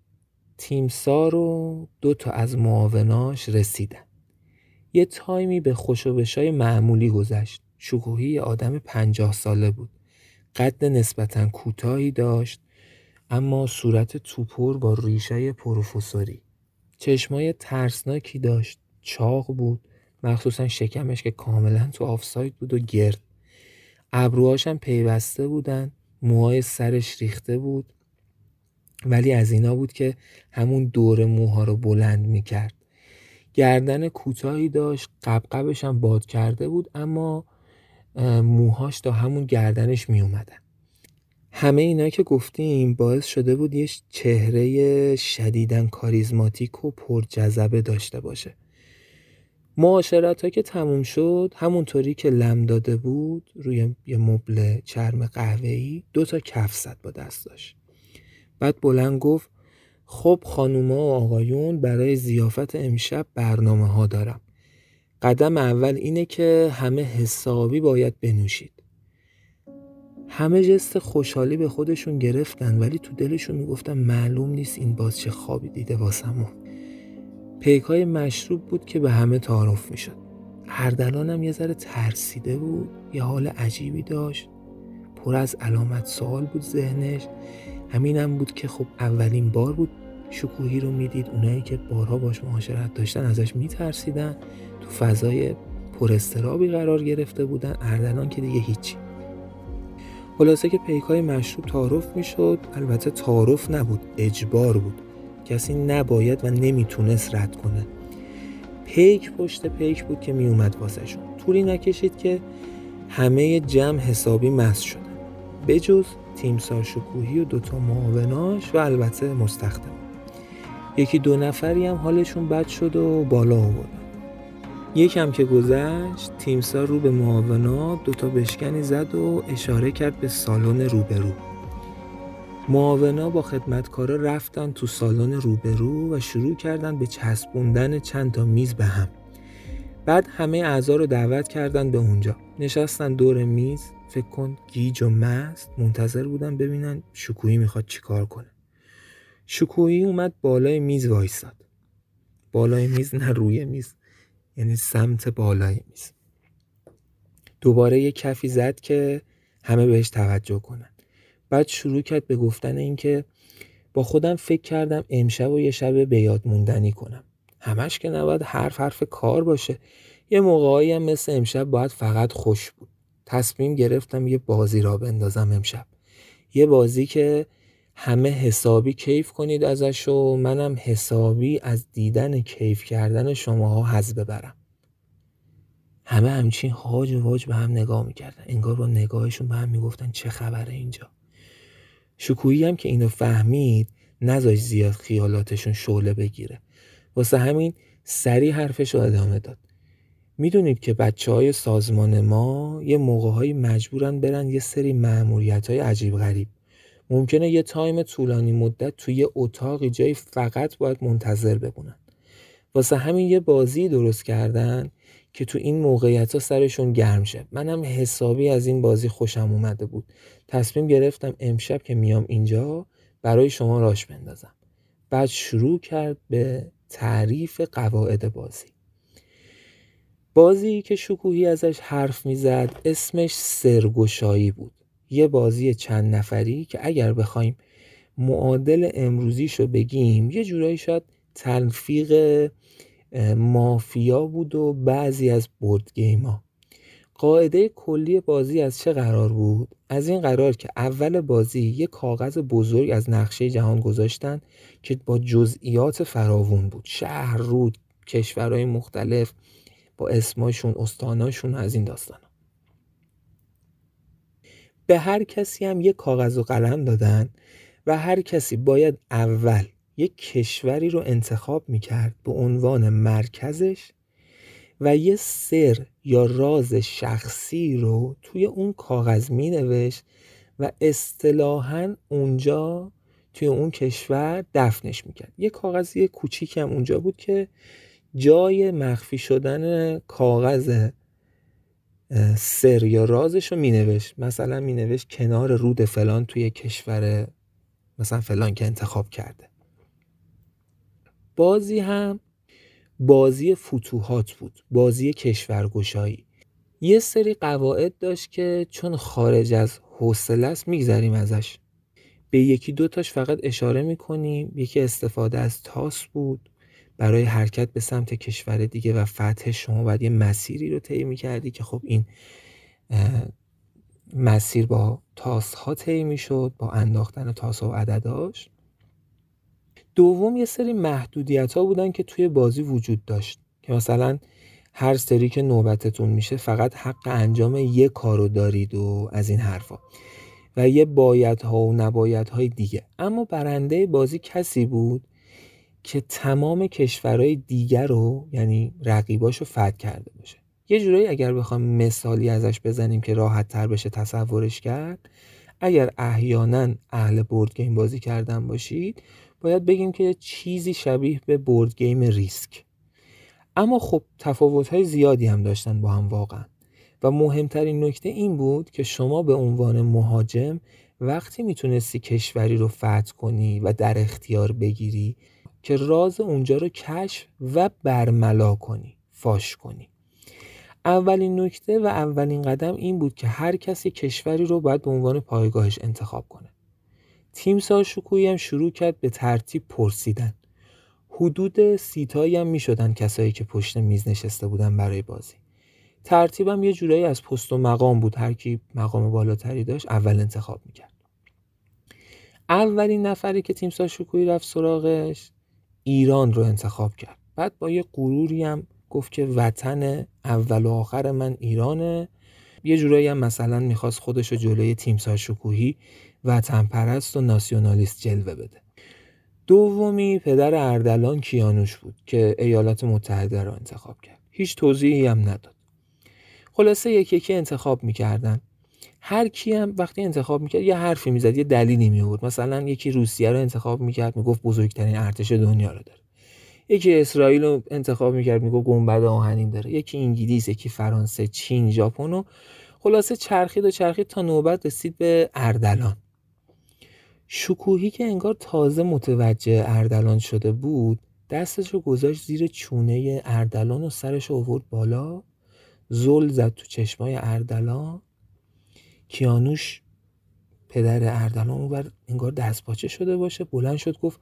Speaker 1: تیمسار و دو تا از معاوناش رسیدن. یه تایمی به خوشوبشای معمولی گذشت. شکوهی آدم پنجاه ساله بود. قد نسبتا کوتاهی داشت اما صورت توپور با ریشه پروفسوری. چشمای ترسناکی داشت. چاق بود. مخصوصا شکمش که کاملا تو آفساید بود و گرد. ابروهاشم پیوسته بودن. موهای سرش ریخته بود. ولی از اینا بود که همون دور موها رو بلند می‌کرد. گردن کوتاهی داشت قبقبش هم باد کرده بود اما موهاش تا همون گردنش می اومدن. همه اینا که گفتیم باعث شده بود یه چهره شدیدن کاریزماتیک و پرجذبه داشته باشه معاشرت ها که تموم شد همونطوری که لم داده بود روی یه مبل چرم قهوه‌ای دو تا کف زد با دستاش بعد بلند گفت خب خانوما و آقایون برای زیافت امشب برنامه ها دارم. قدم اول اینه که همه حسابی باید بنوشید. همه جست خوشحالی به خودشون گرفتن ولی تو دلشون می‌گفتن معلوم نیست این باز چه خوابی دیده واسمون. پیک های مشروب بود که به همه تعارف می‌شد. اردلان هم یه ذره ترسیده بود یه حال عجیبی داشت. پر از علامت سوال بود ذهنش. همینم بود که خب اولین بار بود شکوهی رو می‌دید. اونایی که بارها باش معاشرت داشتن ازش میترسیدن. تو فضای پر استرابی قرار گرفته بودن. اردلان که دیگه هیچی. خلاصه که پیک های مشروب تعارف می‌شد. البته تعارف نبود اجبار بود. کسی نباید و نمی‌تونست رد کنه. پیک پشت پیک بود که میومد واسهشون. طولی نکشید که همه جمع حسابی مست شدن. بجز تیمسار شکوهی و دوتا معاوناش و البته مستخدم. یکی دو نفری هم حالشون بد شد و بالا آوردن. یکم که گذشت تیمسار رو به معاونات دوتا بشکنی زد و اشاره کرد به سالن روبرو. معاونا با خدمتکارا رفتن تو سالن روبرو و شروع کردن به چسبوندن چند تا میز به هم. بعد همه اعضا رو دعوت کردن به اونجا. نشستن دور میز. فکر کن گیج و مست منتظر بودن ببینن شکویی می‌خواد چیکار کنه. شکویی اومد بالای میز وایستاد بالای میز نه روی میز یعنی سمت بالای میز. دوباره یه کفی زد که همه بهش توجه کنن. بعد شروع کرد به گفتن اینکه با خودم فکر کردم امشب و یه شب به یاد موندنی کنم. همش که نباید حرف حرف کار باشه. یه موقعایی هم مثل امشب باید فقط خوش بود. تصمیم گرفتم یه بازی را بندازم امشب. یه بازی که همه حسابی کیف کنید ازش و منم حسابی از دیدن کیف کردن شماها حز ببرم. همه همچین هاج و واج به هم نگاه می‌کردن. انگار با نگاهشون به هم می‌گفتن چه خبره اینجا. شکویی هم که اینو فهمید نذاش زیاد خیالاتشون شعله بگیره. واسه همین سری حرفش رو ادامه داد. می‌دونید که بچه های سازمان ما یه موقع مجبورن برن یه سری معمولیت های عجیب غریب. ممکنه یه تایم طولانی مدت توی اتاقی جایی فقط باید منتظر بمونن. واسه همین یه بازی درست کردن که تو این موقعیت ها سرشون گرم شه. منم حسابی از این بازی خوشم اومده بود. تصمیم گرفتم امشب که میام اینجا برای شما راش بندازم. بعد شروع کرد به تعریف قواعد بازی. بازی که شکوهی ازش حرف می‌زد اسمش سرگشایی بود. یه بازی چند نفری که اگر بخوایم معادل امروزیشو بگیم یه جورایی شاید تلفیق مافیا بود و بعضی از بورد گیم ها قاعده کلی بازی از چه قرار بود؟ از این قرار که اول بازی یه کاغذ بزرگ از نقشه جهان گذاشتن که با جزئیات فراوون بود. شهر، رود، کشورهای مختلف. با اسماشون، استاناشون از این داستان به هر کسی هم یه کاغذ و قلم دادن و هر کسی باید اول یک کشوری رو انتخاب می‌کرد به عنوان مرکزش و یه سر یا راز شخصی رو توی اون کاغذ می نوشت و اصطلاحا اونجا توی اون کشور دفنش می‌کرد. یه کاغذی کوچیک هم اونجا بود که جای مخفی شدن کاغذ سر یا رازش رو می نوشت مثلا می نوشت کنار رود فلان توی کشور مثلا فلان که انتخاب کرده. بازی هم بازی فتوحات بود بازی کشورگشایی. یه سری قواعد داشت که چون خارج از حوصله است میگذریم ازش. به یکی دو تاش فقط اشاره می‌کنیم. یکی استفاده از تاس بود. برای حرکت به سمت کشور دیگه و فتح شما باید یه مسیری رو طی می‌کردی که خب این مسیر با تاس ها طی می‌شد با انداختن تاس و عدداش. دوم یه سری محدودیت ها بودن که توی بازی وجود داشت که مثلا هر سری که نوبتتون میشه فقط حق انجام یه کارو دارید و از این حرفا و یه باید ها و نباید های دیگه. اما برنده بازی کسی بود که تمام کشورهای دیگر رو یعنی رقیباشو فتح کرده باشه. یه جورایی اگر بخوام مثالی ازش بزنیم که راحت تر بشه تصورش کرد اگر احیانا اهل بورد گیم بازی کردن باشید باید بگیم که چیزی شبیه به بورد گیم ریسک. اما خب تفاوت های زیادی هم داشتن با هم واقعا. و مهمترین نکته این بود که شما به عنوان مهاجم وقتی می‌تونستی کشوری رو فتح کنی و در اختیار بگیری که راز اونجا رو کشف و برملا کنی فاش کنی. اولین نکته و اولین قدم این بود که هر کسی کشوری رو باید به عنوان پایگاهش انتخاب کنه. تیم شکویی هم شروع کرد به ترتیب پرسیدن. حدود سیتایی هم می شدن کسایی که پشت میز نشسته بودن برای بازی. ترتیبم یه جورایی از پست و مقام بود. هر کی مقام بالاتری داشت اول انتخاب می‌کرد. اولین نفری که تیم شکویی رفت سراغش ایران رو انتخاب کرد. بعد با یه غروری هم گفت که وطن اول و آخر من ایرانه. یه جورایی هم مثلا می‌خواست خودش رو جلوی تیمسار شکوهی وطن پرست و ناسیونالیست جلوه بده. دومی پدر اردلان کیانوش بود که ایالات متحده رو انتخاب کرد. هیچ توضیحی هم نداد. خلاصه یکی یکی انتخاب می‌کردن. هر کی هم وقتی انتخاب می‌کرد یه حرفی می‌زد یه دلیلی میورد مثلا یکی روسیه رو انتخاب می‌کرد می‌گفت بزرگترین ارتش دنیا رو داره. یکی اسرائیل رو انتخاب می‌کرد می‌گفت گنبد آهنین داره. یکی انگلیس یکی فرانسه چین ژاپن و خلاصه چرخید و چرخید تا نوبت رسید به اردلان. شکوهی که انگار تازه متوجه اردلان شده بود دستش رو گذاشت زیر چونه اردلان و سرش رو آورد بالا. زل زد تو چشمای اردلان. کیانوش پدر اردلان اون انگار دستپاچه شده باشه بلند شد گفت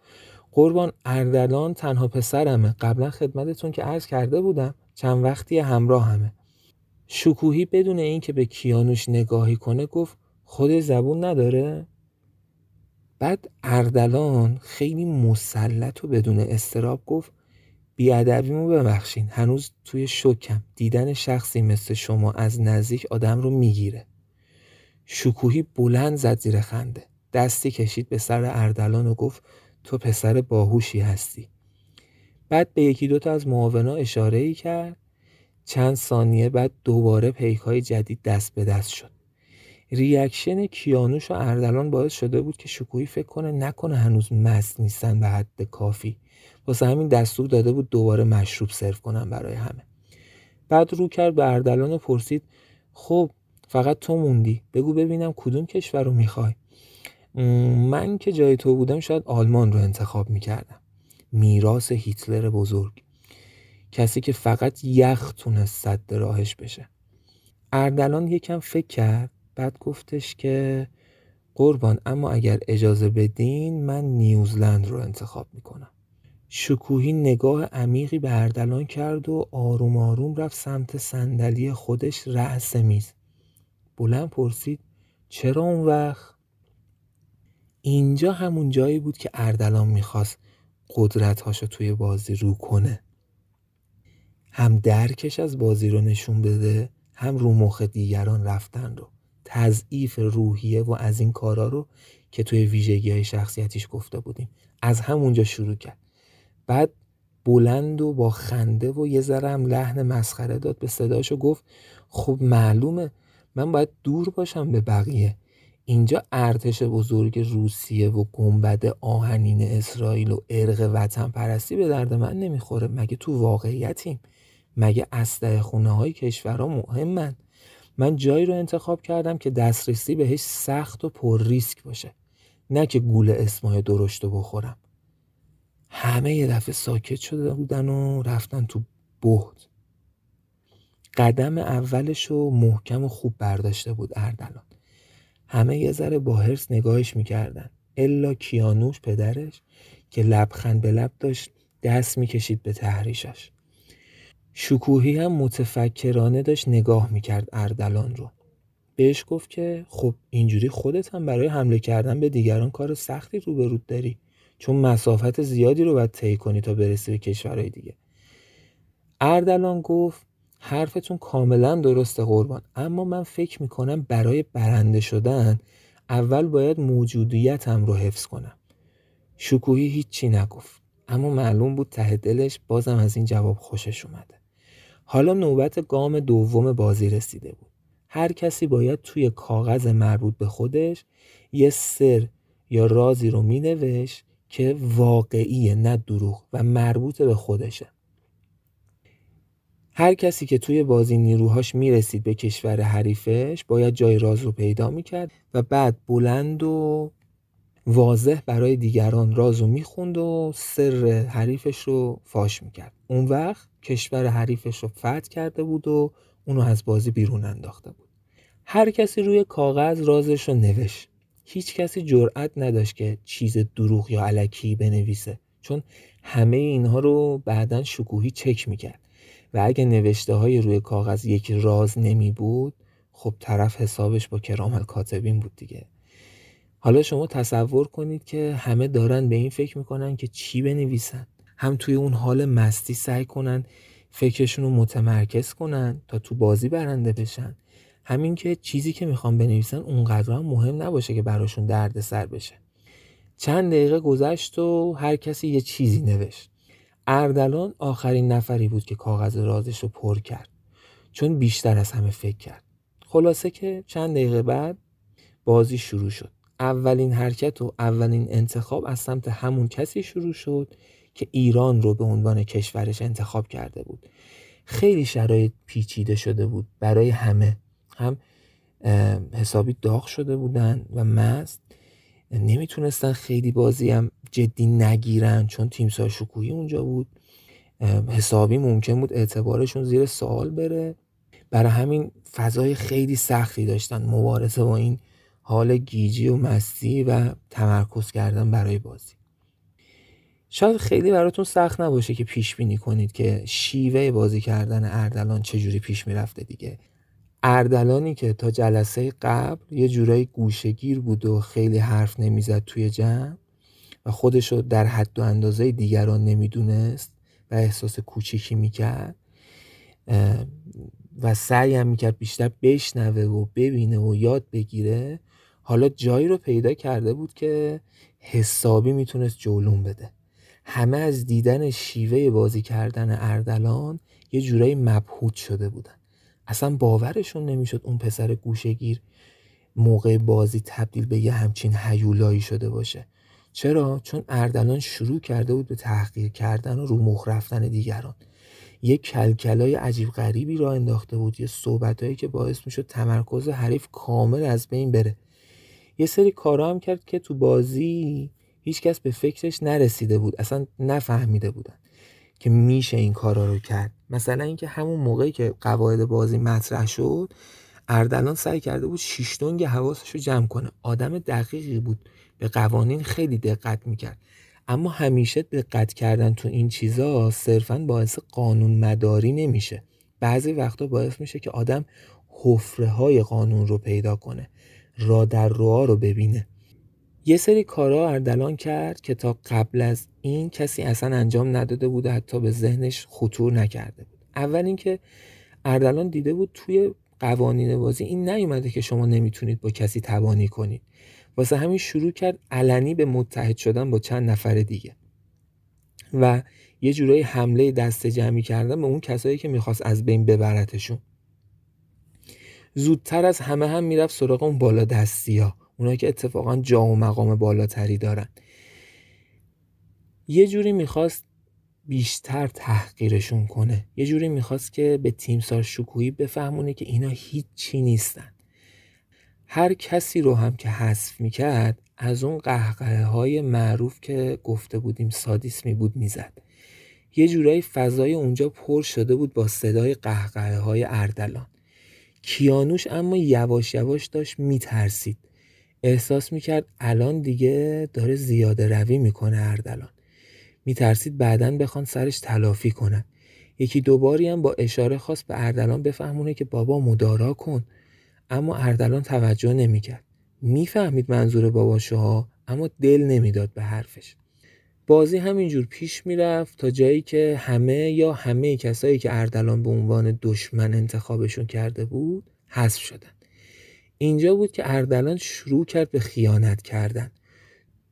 Speaker 1: قربان اردلان تنها پسرمه. قبلا خدمتتون که عرض کرده بودم چند وقتی همراه همه شکوهی بدون اینکه به کیانوش نگاهی کنه گفت خود زبون نداره؟ بعد اردلان خیلی مسلط و بدون استراب گفت بیادبیمو ببخشین. هنوز توی شکم. دیدن شخصی مثل شما از نزدیک آدم رو می‌گیره. شکوهی بلند زد زیر خنده. دستی کشید به سر اردلان و گفت تو پسر باهوشی هستی. بعد به یکی دوتا از معاونا اشاره ای کرد. چند ثانیه بعد دوباره پیک های جدید دست به دست شد. reaction کیانوش و اردلان باعث شده بود که شکوهی فکر کنه نکنه هنوز مست نیستن به حد کافی. واسه همین دستور داده بود دوباره مشروب سرو کنن برای همه. بعد رو کرد به اردلان و پرسید خب فقط تو موندی. بگو ببینم کدوم کشور رو می‌خوای. من که جای تو بودم شاید آلمان رو انتخاب می‌کردم. میراث هیتلر بزرگ. کسی که فقط یخ تونست صد راهش بشه. اردلان یکم فکر کرد بعد گفتش که قربان اما اگر اجازه بدین من نیوزلند رو انتخاب می‌کنم. شکوهی نگاه عمیقی به اردلان کرد و آروم آروم رفت سمت صندلی خودش رأس میز. بلند پرسید چرا اون وقت؟ اینجا همون جایی بود که اردلان می‌خواست قدرتهاشو توی بازی رو کنه. هم درکش از بازی رو نشون بده هم رو مخ دیگران رفتن رو. تضعیف روحیه و از این کارا رو که توی ویژگی های شخصیتیش گفته بودیم. از همونجا شروع کرد. بعد بلند و با خنده و یه ذره هم لحن مسخره داد به صداش و گفت خب معلومه من باید دور باشم به بقیه. اینجا ارتش بزرگ روسیه و گنبد آهنین اسرائیل و ارق وطن پرستی به درد من نمی‌خوره. مگه تو واقعیتیم؟ مگه اسلحه خونه های کشورها مهمن؟ من جایی رو انتخاب کردم که دسترسی بهش سخت و پر ریسک باشه نه که گول اسمای درشت رو بخورم. همه یه دفعه ساکت شده بودن و رفتن تو بهد قدم اولش رو محکم و خوب برداشته بود اردلان. همه یه ذره با حرس نگاهش می‌کردن. الا کیانوش پدرش که لبخند به لب داشت دست می‌کشید به تحریشش. شکوهی هم متفکرانه داشت نگاه می‌کرد اردلان رو. بهش گفت که خب اینجوری خودت هم برای حمله کردن به دیگران کار سختی روبرود داری. چون مسافت زیادی رو باید طی کنی تا برسی به کشورهای دیگه. اردلان گفت حرفتون کاملا درسته قربان. اما من فکر می‌کنم برای برنده شدن اول باید موجودیتم رو حفظ کنم. شکوهی هیچی نگفت. اما معلوم بود ته دلش بازم از این جواب خوشش اومده. حالا نوبت گام دوم بازی رسیده بود. هر کسی باید توی کاغذ مربوط به خودش یه سر یا رازی رو مینوشت که واقعیه نه دروغ و مربوط به خودشه. هر کسی که توی بازی نیروهاش می‌رسید به کشور حریفش باید جای راز رو پیدا می‌کرد و بعد بلند و واضح برای دیگران راز رو می‌خوند و سر حریفش رو فاش می‌کرد. اون وقت کشور حریفش رو فتح کرده بود و اونو از بازی بیرون انداخته بود. هر کسی روی کاغذ رازش رو نوشت. هیچ کسی جرأت نداشت که چیز دروغ یا علکی بنویسه چون همه اینها رو بعدا شکوهی چک می‌کرد. و اگه نوشته های روی کاغذ یک راز نمی بود خب طرف حسابش با کرام کاتبین بود دیگه. حالا شما تصور کنید که همه دارن به این فکر می‌کنن که چی بنویسن. هم توی اون حال مستی سعی کنن فکرشون رو متمرکز کنن تا تو بازی برنده بشن. همین که چیزی که می‌خوان بنویسن اونقدر هم مهم نباشه که براشون درد سر بشه. چند دقیقه گذشت و هر کسی یه چیزی نوشت. اردلان آخرین نفری بود که کاغذ رازش رو پر کرد. چون بیشتر از همه فکر کرد. خلاصه که چند دقیقه بعد بازی شروع شد. اولین حرکت و اولین انتخاب از سمت همون کسی شروع شد که ایران رو به عنوان کشورش انتخاب کرده بود. خیلی شرایط پیچیده شده بود برای همه. هم حسابی داغ شده بودن و مست. نمی‌تونستن خیلی بازی هم جدی نگیرن چون تیم شکوهی اونجا بود. حسابی ممکن بود اعتبارشون زیر سوال بره. برای همین فضای خیلی سختی داشتن مبارزه با این حال گیجی و مستی و تمرکز کردن برای بازی. شاید خیلی براتون سخت نباشه که پیش بینی کنید که شیوه بازی کردن اردلان چجوری پیش می‌رفته دیگه. اردلانی که تا جلسه قبل یه جورایی گوشگیر بود و خیلی حرف نمی‌زد توی جمع و خودشو در حد و اندازه دیگران نمی‌دونست و احساس کوچیکی می‌کرد و سعی هم می‌کرد بیشتر بشنوه و ببینه و یاد بگیره حالا جایی رو پیدا کرده بود که حسابی می‌تونست جولون بده. همه از دیدن شیوه بازی کردن اردلان یه جورایی مبهوت شده بودن. اصلا باورشون نمی‌شد اون پسر گوشگیر موقع بازی تبدیل به یه همچین هیولایی شده باشه. چرا؟ چون اردلان شروع کرده بود به تحقیر کردن و رو مخ رفتن دیگران. یه کلکلای عجیب غریبی را انداخته بود یه صحبتهایی که باعث می‌شد تمرکز حریف کامل از بین بره. یه سری کارا هم کرد که تو بازی هیچکس به فکرش نرسیده بود اصلا نفهمیده بودن. که میشه این کارا رو کرد. مثلا اینکه همون موقعی که قواعد بازی مطرح شد اردلان سعی کرده بود شیشتونگ حواسش رو جمع کنه. آدم دقیقی بود. به قوانین خیلی دقت می‌کرد. اما همیشه دقت کردن تو این چیزا صرفا باعث قانون مداری نمیشه. بعضی وقتا باعث میشه که آدم حفره های قانون رو پیدا کنه. را در روها رو ببینه. یه سری کارا اردلان کرد که تا قبل از این کسی اصلا انجام نداده بوده حتی به ذهنش خطور نکرده بود. اول اینکه اردلان دیده بود توی قوانین بازی این نیومده که شما نمی‌تونید با کسی تبانی کنید. واسه همین شروع کرد علنی به متحد شدن با چند نفر دیگه. و یه جورایی حمله دست جمعی کردن به اون کسایی که می‌خواست از بین ببرتشون. زودتر از همه هم می‌رفت سراغ اون بالا دستی ها اونایی که اتفاقا جا و مقام بالاتری دارن. یه جوری می‌خواست بیشتر تحقیرشون کنه. یه جوری می‌خواست که به تیمسار شکوهی بفهمونه که اینا هیچی نیستن. هر کسی رو هم که حذف می‌کرد از اون قهقه های معروف که گفته بودیم سادیسمی بود می‌زد. یه جورایی فضای اونجا پر شده بود با صدای قهقه های اردلان. کیانوش اما یواش یواش داشت میترسید. احساس می‌کرد الان دیگه داره زیاده روی می‌کنه اردلان. میترسید بعدا بخوان سرش تلافی کنن. یکی دوباری هم با اشاره خواست به اردلان بفهمونه که بابا مدارا کن. اما اردلان توجه نمی‌کرد. می‌فهمید منظور باباشو ها اما دل نمی‌داد به حرفش. بازی همینجور پیش می‌رفت تا جایی که همه یا همه کسایی که اردلان به عنوان دشمن انتخابشون کرده بود حذف شدن. اینجا بود که اردلان شروع کرد به خیانت کردن.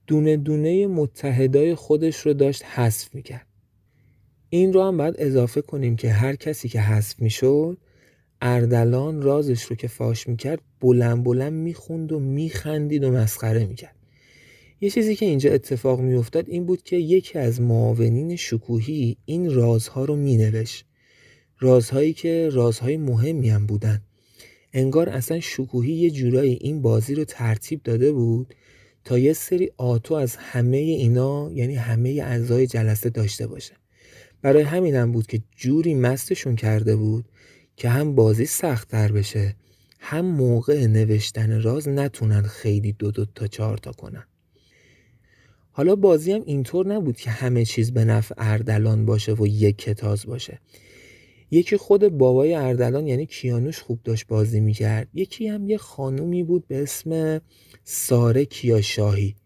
Speaker 1: دونه دونه متحدای خودش رو داشت حذف می‌کرد. این رو هم باید اضافه کنیم که هر کسی که حذف می‌شد اردلان رازش رو که فاش می‌کرد بلند بلند می‌خوند و میخندید و مسخره می‌کرد. یه چیزی که اینجا اتفاق میافتاد این بود که یکی از معاونین شکوهی این رازها رو مینوشت. رازهایی که رازهای مهمی هم بودن. انگار اصلا شکوهی یه جورایی این بازی رو ترتیب داده بود تا یه سری آتو از همه اینا یعنی همه اعضای جلسه داشته باشه. برای همین هم بود که جوری مستشون کرده بود که هم بازی سختتر بشه هم موقع نوشتن راز نتونن خیلی دو دو تا چهار تا کنن. حالا بازی هم اینطور نبود که همه چیز به نفع اردلان باشه و یک کتاز باشه. یکی خود بابای اردلان یعنی کیانوش خوب داشت بازی می‌کرد. یکی هم یه خانومی بود به اسم ساره کیاشاهی.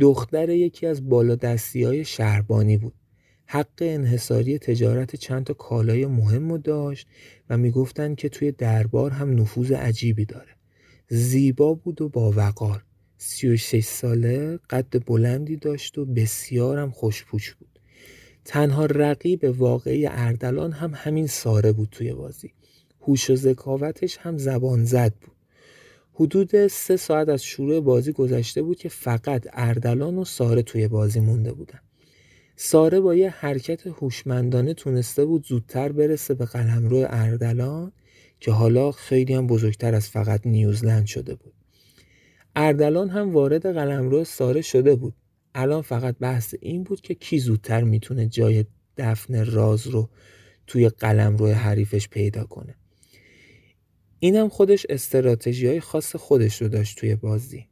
Speaker 1: دختر یکی از بالادستی های شهربانی بود. حق انحصاری تجارت چند تا کالای مهم رو داشت و می‌گفتن که توی دربار هم نفوذ عجیبی داره. زیبا بود و با وقار. 36 ساله قد بلندی داشت و بسیارم خوشپوش بود. تنها رقیب واقعی اردلان هم همین ساره بود توی بازی. هوش و ذکاوتش هم زبان زد بود. حدود سه ساعت از شروع بازی گذشته بود که فقط اردلان و ساره توی بازی مونده بودن. ساره با یه حرکت هوشمندانه تونسته بود زودتر برسه به قلمرو اردلان که حالا خیلی هم بزرگتر از فقط نیوزلند شده بود. اردلان هم وارد قلمرو ساره شده بود. الان فقط بحث این بود که کی زودتر می‌تونه جای دفن راز رو توی قلمرو حریفش پیدا کنه. اینم خودش استراتژی های خاص خودش رو داشت توی بازی.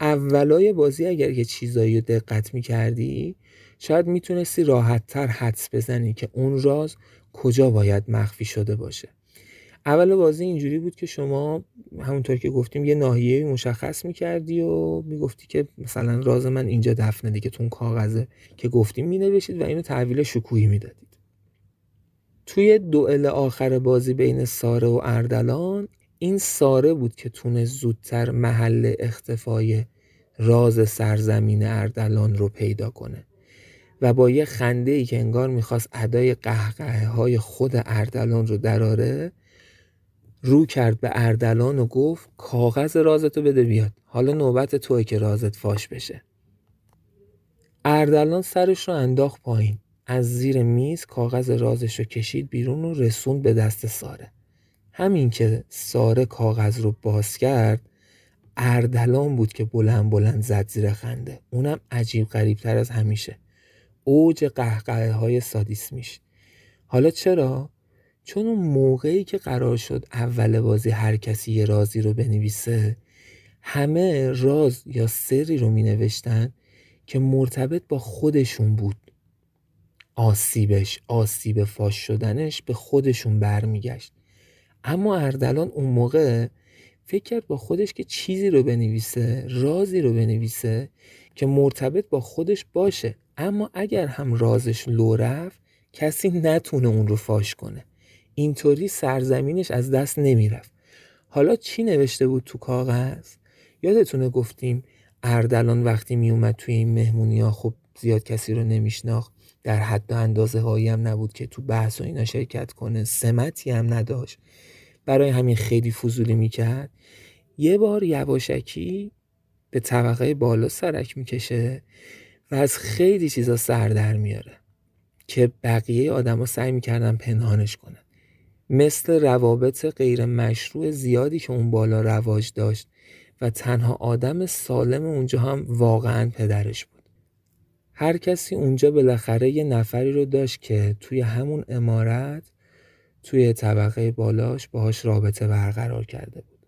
Speaker 1: اولای بازی اگر یه چیزایی رو دقت می‌کردی شاید می‌تونستی راحت تر حدس بزنی که اون راز کجا باید مخفی شده باشه. اول بازی اینجوری بود که شما همونطور که گفتیم یه ناحیه مشخص می‌کردی و می‌گفتی که مثلا راز من اینجا دفنه دیگه تون کاغذه که گفتیم مینوشید و اینو تحویل شکوهی می‌دادید. توی دوئل آخر بازی بین ساره و اردلان این ساره بود که تونه زودتر محل اختفای راز سرزمین اردلان رو پیدا کنه و با یه خنده ای که انگار می‌خواست ادای قهقه های خود اردلان رو دراره رو کرد به اردلان و گفت کاغذ رازتو بده بیاد. حالا نوبت توی که رازت فاش بشه. اردلان سرش رو انداخت پایین. از زیر میز کاغذ رازش رو کشید بیرون و رسوند به دست ساره. همین که ساره کاغذ رو باز کرد اردلان بود که بلند بلند زد زیر خنده. اونم عجیب غریب تر از همیشه. اوج قهقه های سادیسمیش. حالا چرا؟ چون اون موقعی که قرار شد اول بازی هر کسی یه رازی رو بنویسه همه راز یا سری رو می نوشتن که مرتبط با خودشون بود. آسیبش آسیب فاش شدنش به خودشون برمیگشت. اما اردلان اون موقع فکر کرد با خودش که چیزی رو بنویسه رازی رو بنویسه که مرتبط با خودش باشه. اما اگر هم رازش لو رفت کسی نتونه اون رو فاش کنه. اینطوری سرزمینش از دست نمی‌رفت. حالا چی نوشته بود تو کاغذ؟ یادتونه گفتیم اردلان وقتی میومد توی این مهمونی ها خب زیاد کسی رو نمیشناخت. در حد و اندازه هایی هم نبود که تو بحث و اینا شرکت کنه. سمتی هم نداشت. برای همین خیلی فضولی می‌کرد. یه بار یواشکی به طبقه بالا سرک می‌کشه و از خیلی چیزا سر در میاره که بقیه آدما سعی می‌کردن پنهانش کنن. مثل روابط غیر مشروع زیادی که اون بالا رواج داشت و تنها آدم سالم اونجا هم واقعا پدرش بود. هر کسی اونجا بالاخره یه نفری رو داشت که توی همون امارت توی طبقه بالاش باهاش رابطه برقرار کرده بود.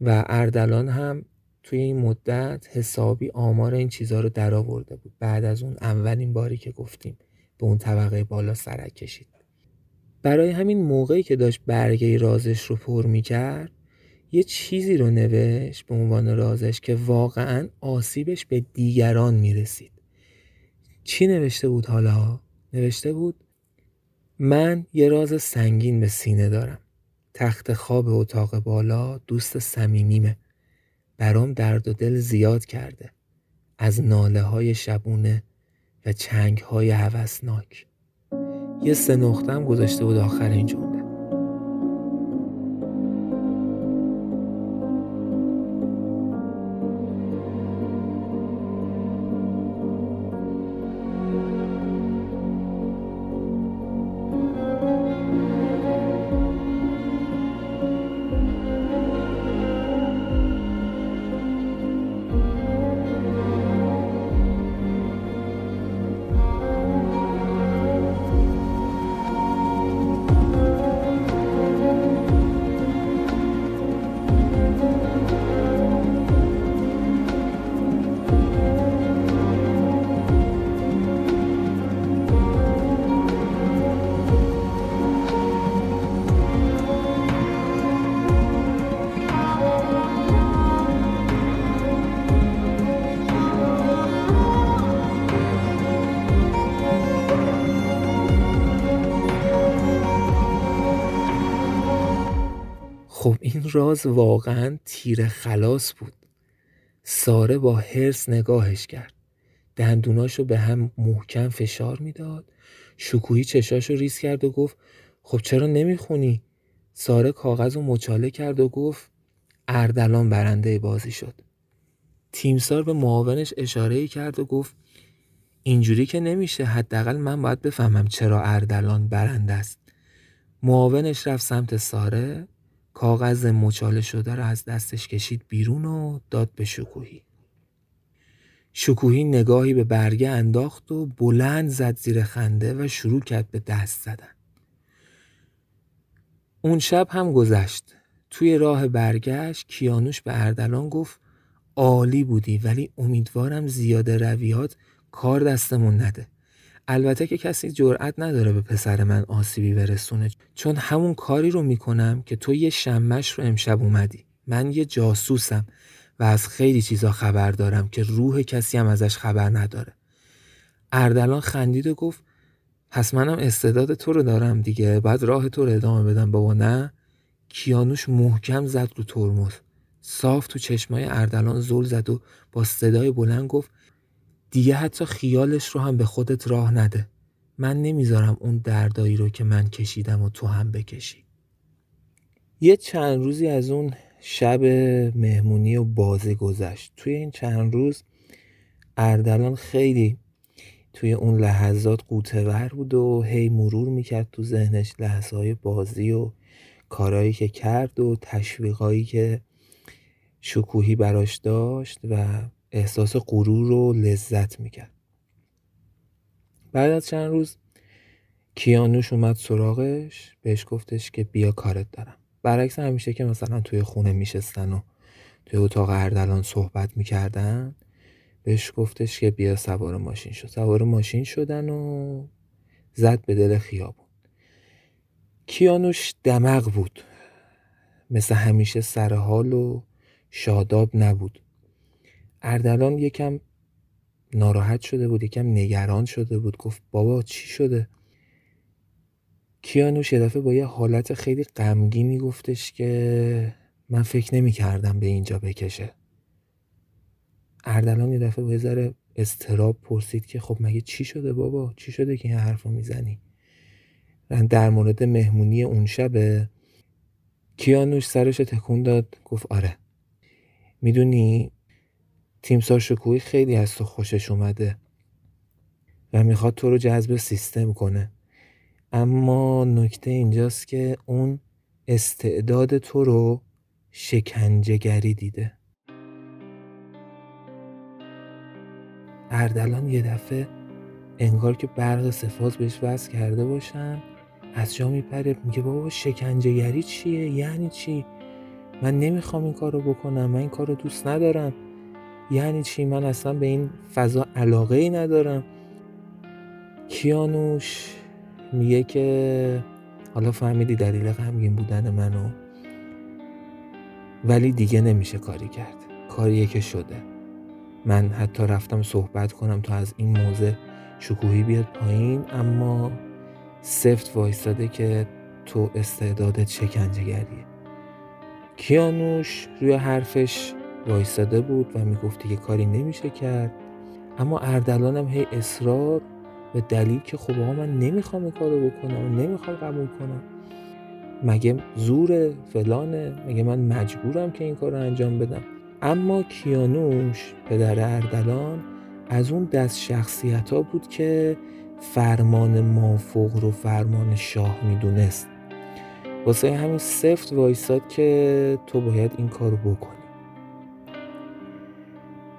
Speaker 1: و اردلان هم توی این مدت حسابی آمار این چیزها رو درآورده بود. بعد از اون اولین باری که گفتیم به اون طبقه بالا سرک کشید. برای همین موقعی که داشت برگه رازش رو پر می‌کرد یه چیزی رو نوشت به عنوان رازش که واقعا آسیبش به دیگران می‌رسید. چی نوشته بود حالا؟ نوشته بود من یه راز سنگین به سینه دارم. تخت خواب اتاق بالا دوست صمیمیمه. برام درد و دل زیاد کرده. از ناله های شبونه و چنگ های هوسناک. یه سه نقطم گذاشته بود آخر این جمله. راز واقعا تیر خلاص بود. ساره با حرس نگاهش کرد. دندوناشو به هم محکم فشار می‌داد. شکوهی چشاشو ریز کرد و گفت خب چرا نمی‌خونی؟ ساره کاغذ و مچاله کرد و گفت اردلان برنده بازی شد. تیمسار به معاونش اشاره کرد و گفت اینجوری که نمیشه حداقل من باید بفهمم چرا اردلان برنده است. معاونش رفت سمت ساره. کاغذ مچاله شده را از دستش کشید بیرون و داد به شکوهی. شکوهی نگاهی به برگه انداخت و بلند زد زیر خنده و شروع کرد به دست زدن. اون شب هم گذشت. توی راه برگشت کیانوش به اردلان گفت عالی بودی ولی امیدوارم زیاده رویات کار دستمون نده. البته که کسی جرأت نداره به پسر من آسیبی برسونه چون همون کاری رو می‌کنم که تو یه شمش رو امشب اومدی. من یه جاسوسم و از خیلی چیزا خبر دارم که روح کسی هم ازش خبر نداره. اردلان خندید و گفت پس منم استعداد تو رو دارم دیگه بعد راه تو رو ادامه بدم. بابا نه. کیانوش محکم زد رو ترمز. صاف تو چشمای اردلان زل زد و با صدای بلند گفت دیگه حتی خیالش رو هم به خودت راه نده. من نمی‌ذارم اون دردایی رو که من کشیدم و تو هم بکشی. یه چند روزی از اون شب مهمونی و بازی گذشت. توی این چند روز اردلان خیلی توی اون لحظات قوتور بود و هی مرور می‌کرد تو ذهنش لحظه های بازی و کارهایی که کرد و تشویقایی که شکوهی براش داشت و احساس غرور و لذت می‌کرد. بعد از چند روز کیانوش اومد سراغش بهش گفتش که بیا کارت دارم. برعکس همیشه که مثلا توی خونه میشستن و توی اتاق اردلان صحبت می‌کردن بهش گفتش که بیا سوار ماشین شد سوار ماشین شدن و زد به دل خیابون. کیانوش دمق بود. مثل همیشه سرحال و شاداب نبود. اردلان یکم ناراحت شده بود یکم نگران شده بود. گفت بابا چی شده؟ کیانوش یه دفعه با یه حالت خیلی غمگینی گفتش که من فکر نمی کردم به اینجا بکشه. اردلان یه دفعه با یه ذره استراب پرسید که خب مگه چی شده بابا؟ چی شده که این حرف رو می‌زنی در مورد مهمونی اون شب کیانوش سرش تکون داد گفت آره. می‌دونی تیمسار شکوهی خیلی از تو خوشش اومده و می‌خواد تو رو جذب سیستم کنه. اما نکته اینجاست که اون استعداد تو رو شکنجهگری دیده. اردلان یه دفعه انگار که برق سفاز بهش وصل کرده باشن از جا میپره میگه بابا شکنجهگری چیه؟ یعنی چی؟ من نمی‌خوام این کارو بکنم من این کارو دوست ندارم. یعنی چی؟ من اصلا به این فضا علاقه ای ندارم. کیانوش میگه که حالا فهمیدی دلیل غمگین بودن منو. ولی دیگه نمیشه کاری کرد. کاریه که شده. من حتی رفتم صحبت کنم تا از این موزه شکوهی بیاد پایین اما سفت وایستاده که تو استعدادت شکنجهگریه. کیانوش روی حرفش وایستاده بود و می‌گفت که کاری نمیشه کرد. اما اردلانم هی اصرار به دلیل که خب آقا من نمی‌خوام این کارو بکنم نمی‌خوام قبول کنم. مگه زور فلانه مگه من مجبورم که این کار رو انجام بدم؟ اما کیانوش پدر اردلان از اون دست شخصیت ها بود که فرمان مافوق رو فرمان شاه می‌دونست. واسه همین سفت وایساد که تو باید این کارو بکنی.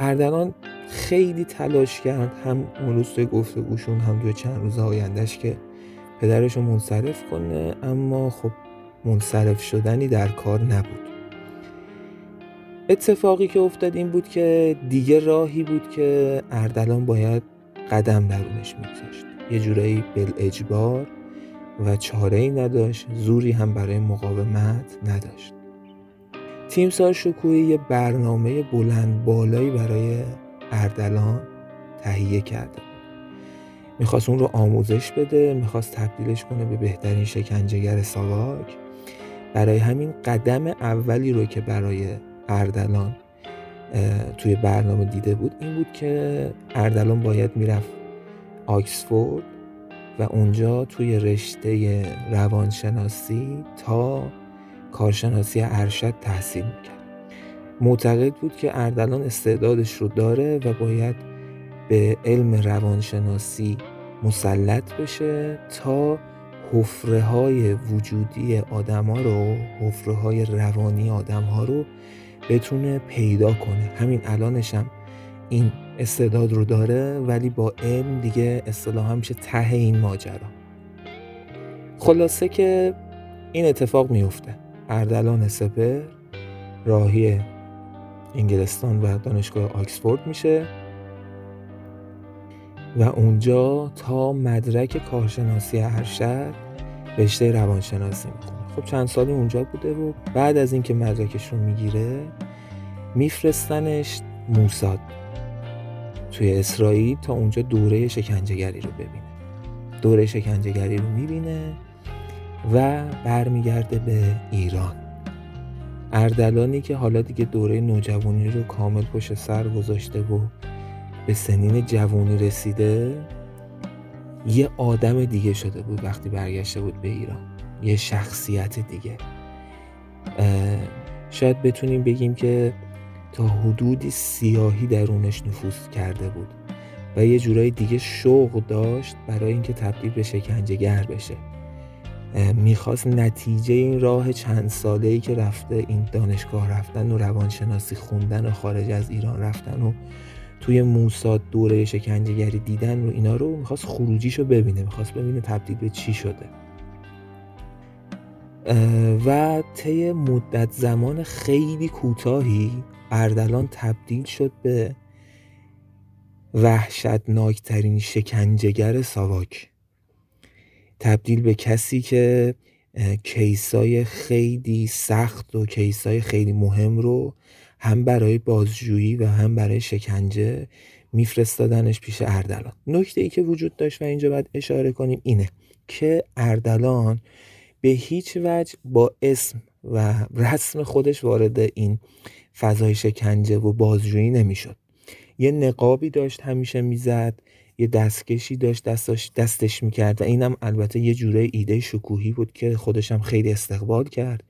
Speaker 1: اردلان خیلی تلاش کرد هم اون روز توی گفتگوشون هم توی چند روز آیندهش که پدرش رو منصرف کنه اما خب منصرف شدنی در کار نبود. اتفاقی که افتاد این بود که دیگه راهی بود که اردلان باید قدم درونش میگذاشت. یه جورایی بل اجبار و چاره ای نداشت زوری هم برای مقاومت نداشت. تیمسار شکوهی یه برنامه بلند بالایی برای اردلان تهیه کرده می‌خواست اون رو آموزش بده می‌خواست تبدیلش کنه به بهترین شکنجهگر ساواک. برای همین قدم اولی رو که برای اردلان توی برنامه دیده بود این بود که اردلان باید می‌رفت آکسفورد و اونجا توی رشته روانشناسی تا کارشناسی ارشد تحصیل می‌کرد. معتقد بود که اردلان استعدادش رو داره و باید به علم روانشناسی مسلط بشه تا حفره های وجودی آدم ها رو حفره های روانی آدم ها رو بتونه پیدا کنه. همین الانش هم این استعداد رو داره ولی با علم دیگه اصطلاحا میشه ته این ماجرا. خلاصه که این اتفاق میفته اردلان سپر راهی انگلستان و دانشگاه آکسفورد میشه و اونجا تا مدرک کارشناسی ارشد رشته روانشناسی می‌خونه خب چند سالی اونجا بوده و بعد از اینکه مدرکش رو می‌گیره میفرستنش موساد توی اسرائیل تا اونجا دوره شکنجهگری رو ببینه. دوره شکنجهگری رو می‌بینه و برمیگرده به ایران. اردلانی که حالا دیگه دوره نوجوانی رو کامل پشت سر گذاشته و به سنین جوانی رسیده یه آدم دیگه شده بود وقتی برگشته بود به ایران. یه شخصیت دیگه. شاید بتونیم بگیم که تا حدودی سیاهی درونش نفوذ کرده بود و یه جورایی دیگه شوق داشت برای اینکه تبدیل به شکنجهگر بشه. می‌خواست نتیجه این راه چند ساله ای که رفته این دانشگاه رفتن و روانشناسی خوندن و خارج از ایران رفتن و توی موساد دوره شکنجهگری دیدن و اینا رو می‌خواست خروجیشو ببینه می‌خواست ببینه تبدیل به چی شده. و طی مدت زمان خیلی کوتاهی اردلان تبدیل شد به وحشتناکترین شکنجهگر ساواک. تبدیل به کسی که کیسای خیلی سخت و کیسای خیلی مهم رو هم برای بازجویی و هم برای شکنجه میفرستادنش پیش اردلان. نکته ای که وجود داشت و اینجا باید اشاره کنیم اینه که اردلان به هیچ وجه با اسم و رسم خودش وارد این فضای شکنجه و بازجویی نمی‌شد. یه نقابی داشت همیشه می‌زد یه دستکشی داشت دستش دستش می‌کرد و اینم البته یه جوره ایده شکوهی بود که خودش هم خیلی استقبال کرد.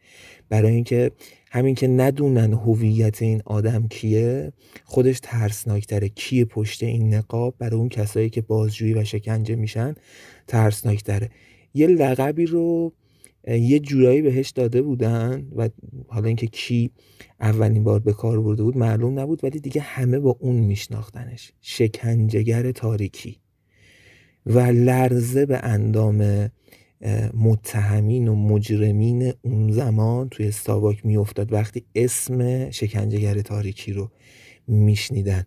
Speaker 1: برای اینکه همین که ندونن هویت این آدم کیه خودش ترسناکتره کیه پشت این نقاب. برای اون کسایی که بازجویی و شکنجه میشن ترسناکتره. یه لقبی رو یه جورایی بهش داده بودن و حالا اینکه کی اولین بار به کار برده بود معلوم نبود ولی دیگه همه با اون میشناختنش. شکنجهگر تاریکی. و لرزه به اندام متهمین و مجرمین اون زمان توی ساواک میافتاد وقتی اسم شکنجهگر تاریکی رو میشنیدن.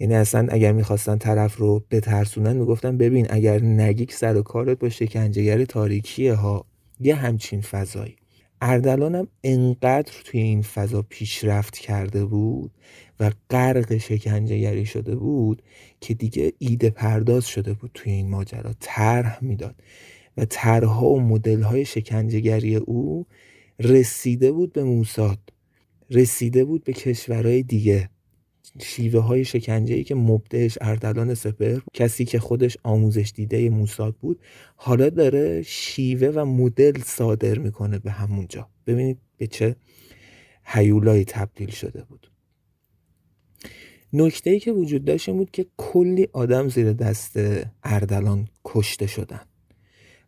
Speaker 1: یعنی اصلا اگر می‌خواستن طرف رو بترسونن می‌گفتن ببین اگر نگیک سر و کارت با شکنجهگر تاریکیه ها یه همچین فضایی. اردلانم انقدر توی این فضا پیشرفت کرده بود و غرق شکنجهگری شده بود که دیگه ایده پرداز شده بود توی این ماجرا. طرح می‌داد و طرحها و مدل‌های شکنجهگری او رسیده بود به موساد رسیده بود به کشورهای دیگه. شیوه های شکنجه ای که مبدعش اردلان سپر کسی که خودش آموزش دیده موساد بود حالا داره شیوه و مدل صادر می‌کنه به همونجا. ببینید به چه هیولایی تبدیل شده بود. نکته ای که وجود داشت بود که کلی آدم زیر دست اردلان کشته شدن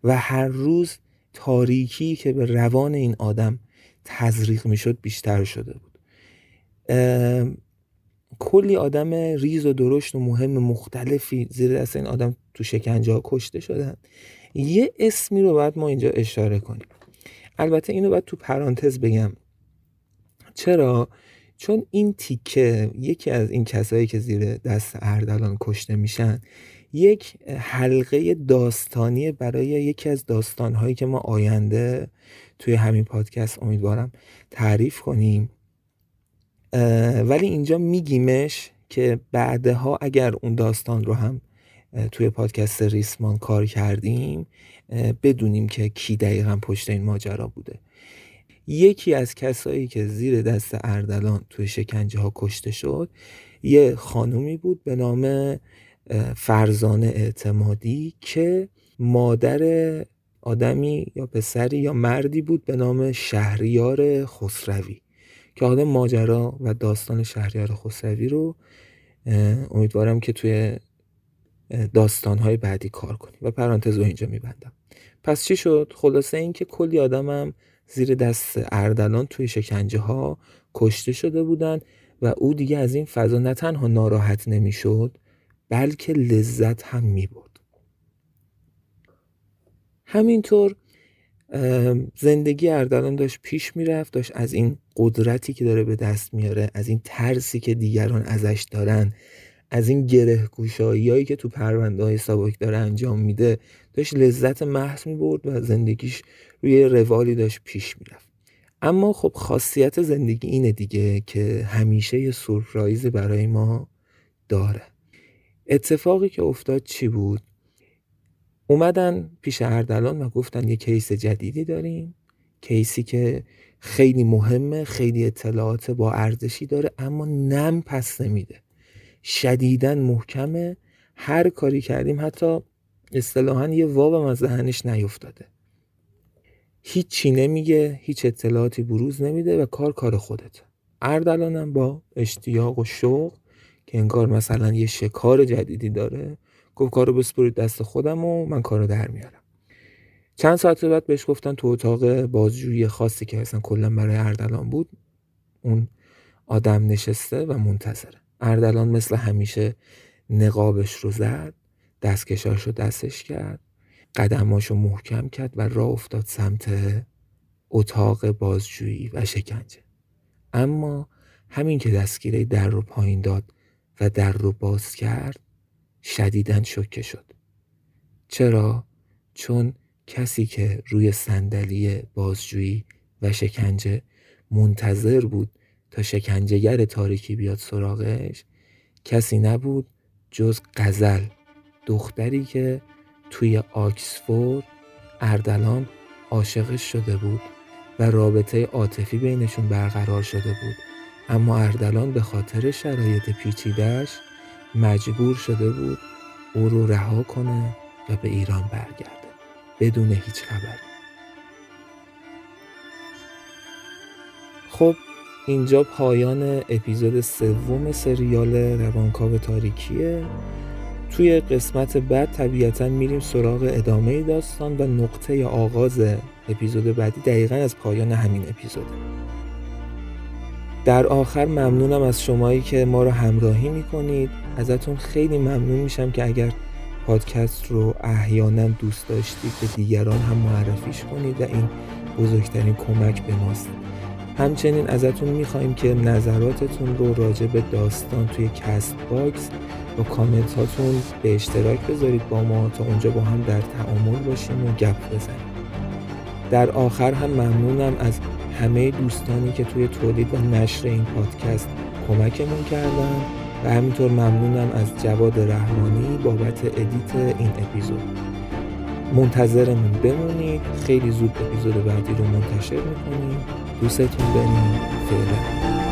Speaker 1: و هر روز تاریکی که به روان این آدم تزریق می‌شد بیشتر شده بود. کلی آدم ریز و درشت و مهم مختلفی زیر دست این آدم تو شکنجه کشته شدن. یه اسمی رو باید ما اینجا اشاره کنیم. البته اینو باید تو پرانتز بگم. چرا؟ چون این تیکه یکی از این کسایی که زیر دست اردلان کشته میشن یک حلقه داستانی برای یکی از داستانهایی که ما آینده توی همین پادکست امیدوارم تعریف کنیم. ولی اینجا میگیمش که بعدها اگر اون داستان رو هم توی پادکست ریسمان کار کردیم بدونیم که کی دقیقا پشت این ماجرا بوده. یکی از کسایی که زیر دست اردلان توی شکنجه ها کشته شد یه خانومی بود به نام فرزانه اعتمادی که مادر آدمی یا پسری یا مردی بود به نام شهریار خسروی. که حالا ماجرا و داستان شهریار خسروی رو امیدوارم که توی داستانهای بعدی کار کنیم. و پرانتز رو اینجا میبندم. پس چی شد؟ خلاصه اینکه کلی آدمم زیر دست اردلان توی شکنجه ها کشته شده بودن و او دیگه از این فضا نه تنها ناراحت نمی‌شد بلکه لذت هم می‌برد. همینطور زندگی اردلان داشت پیش می‌رفت داشت از این قدرتی که داره به دست میاره از این ترسی که دیگران ازش دارن از این گره هایی که تو پرونده های سابک داره انجام میده داشت لذت محض می‌برد و زندگیش روی روالی داشت پیش می‌رفت. اما خب خاصیت زندگی اینه دیگه که همیشه یه سورپرایز برای ما داره. اتفاقی که افتاد چی بود؟ اومدن پیش اردلان و گفتن یه کیس جدیدی داریم. کیسی که خیلی مهمه خیلی اطلاعات با ارزشی داره اما نم پس نمیده. شدیدن محکمه. هر کاری کردیم حتی اصطلاحا یه وابم از ذهنش نیفتاده. هیچی نمیگه هیچ اطلاعاتی بروز نمیده و کار کار خودت. اردلانم با اشتیاق و شوق که انگار مثلا یه شکار جدیدی داره گفت کارو بسپرید دست خودم و من کارو در میارم. چند ساعت بعد بهش گفتن تو اتاق بازجویی خاصی که اصلا کلا برای اردلان بود اون آدم نشسته و منتظره. اردلان مثل همیشه نقابش رو زد دستکشاش رو دستش کرد قدماشو محکم کرد و راه افتاد سمت اتاق بازجویی و شکنجه. اما همین که دستگیره در رو پایین داد و در رو باز کرد شدیدن شکه شد چرا؟ چون کسی که روی صندلی بازجویی و شکنجه منتظر بود تا شکنجهگر تاریکی بیاد سراغش کسی نبود جز قزل دختری که توی آکسفورد اردلان عاشقش شده بود و رابطه عاطفی بینشون برقرار شده بود اما اردلان به خاطر شرایط پیچیدهش مجبور شده بود او رو رها کنه و به ایران برگرده بدون هیچ خبری. خب اینجا پایان اپیزود سوم سریال روانکاو تاریکیه. توی قسمت بعد طبیعتا میریم سراغ ادامه داستان و نقطه آغاز اپیزود بعدی دقیقا از پایان همین اپیزوده. در آخر ممنونم از شمایی که ما رو همراهی می‌کنید. ازتون خیلی ممنون میشم که اگر پادکست رو احیانا دوست داشتید به دیگران هم معرفیش کنید و این بزرگترین کمک به ماست. همچنین ازتون می‌خوایم که نظراتتون رو راجع به داستان توی Castbox با کامنت هاتون به اشتراک بذارید با ما تا اونجا با هم در تعامل باشیم و گپ بزنیم. در آخر هم ممنونم از همه دوستانی که توی تولید و نشر این پادکست کمکمون کردن و همینطور ممنونم از جواد رحمانی بابت edit این اپیزود. منتظرمون بمونید. خیلی زود اپیزود بعدی رو منتشر می‌کنیم. دوستتون داریم فعلا.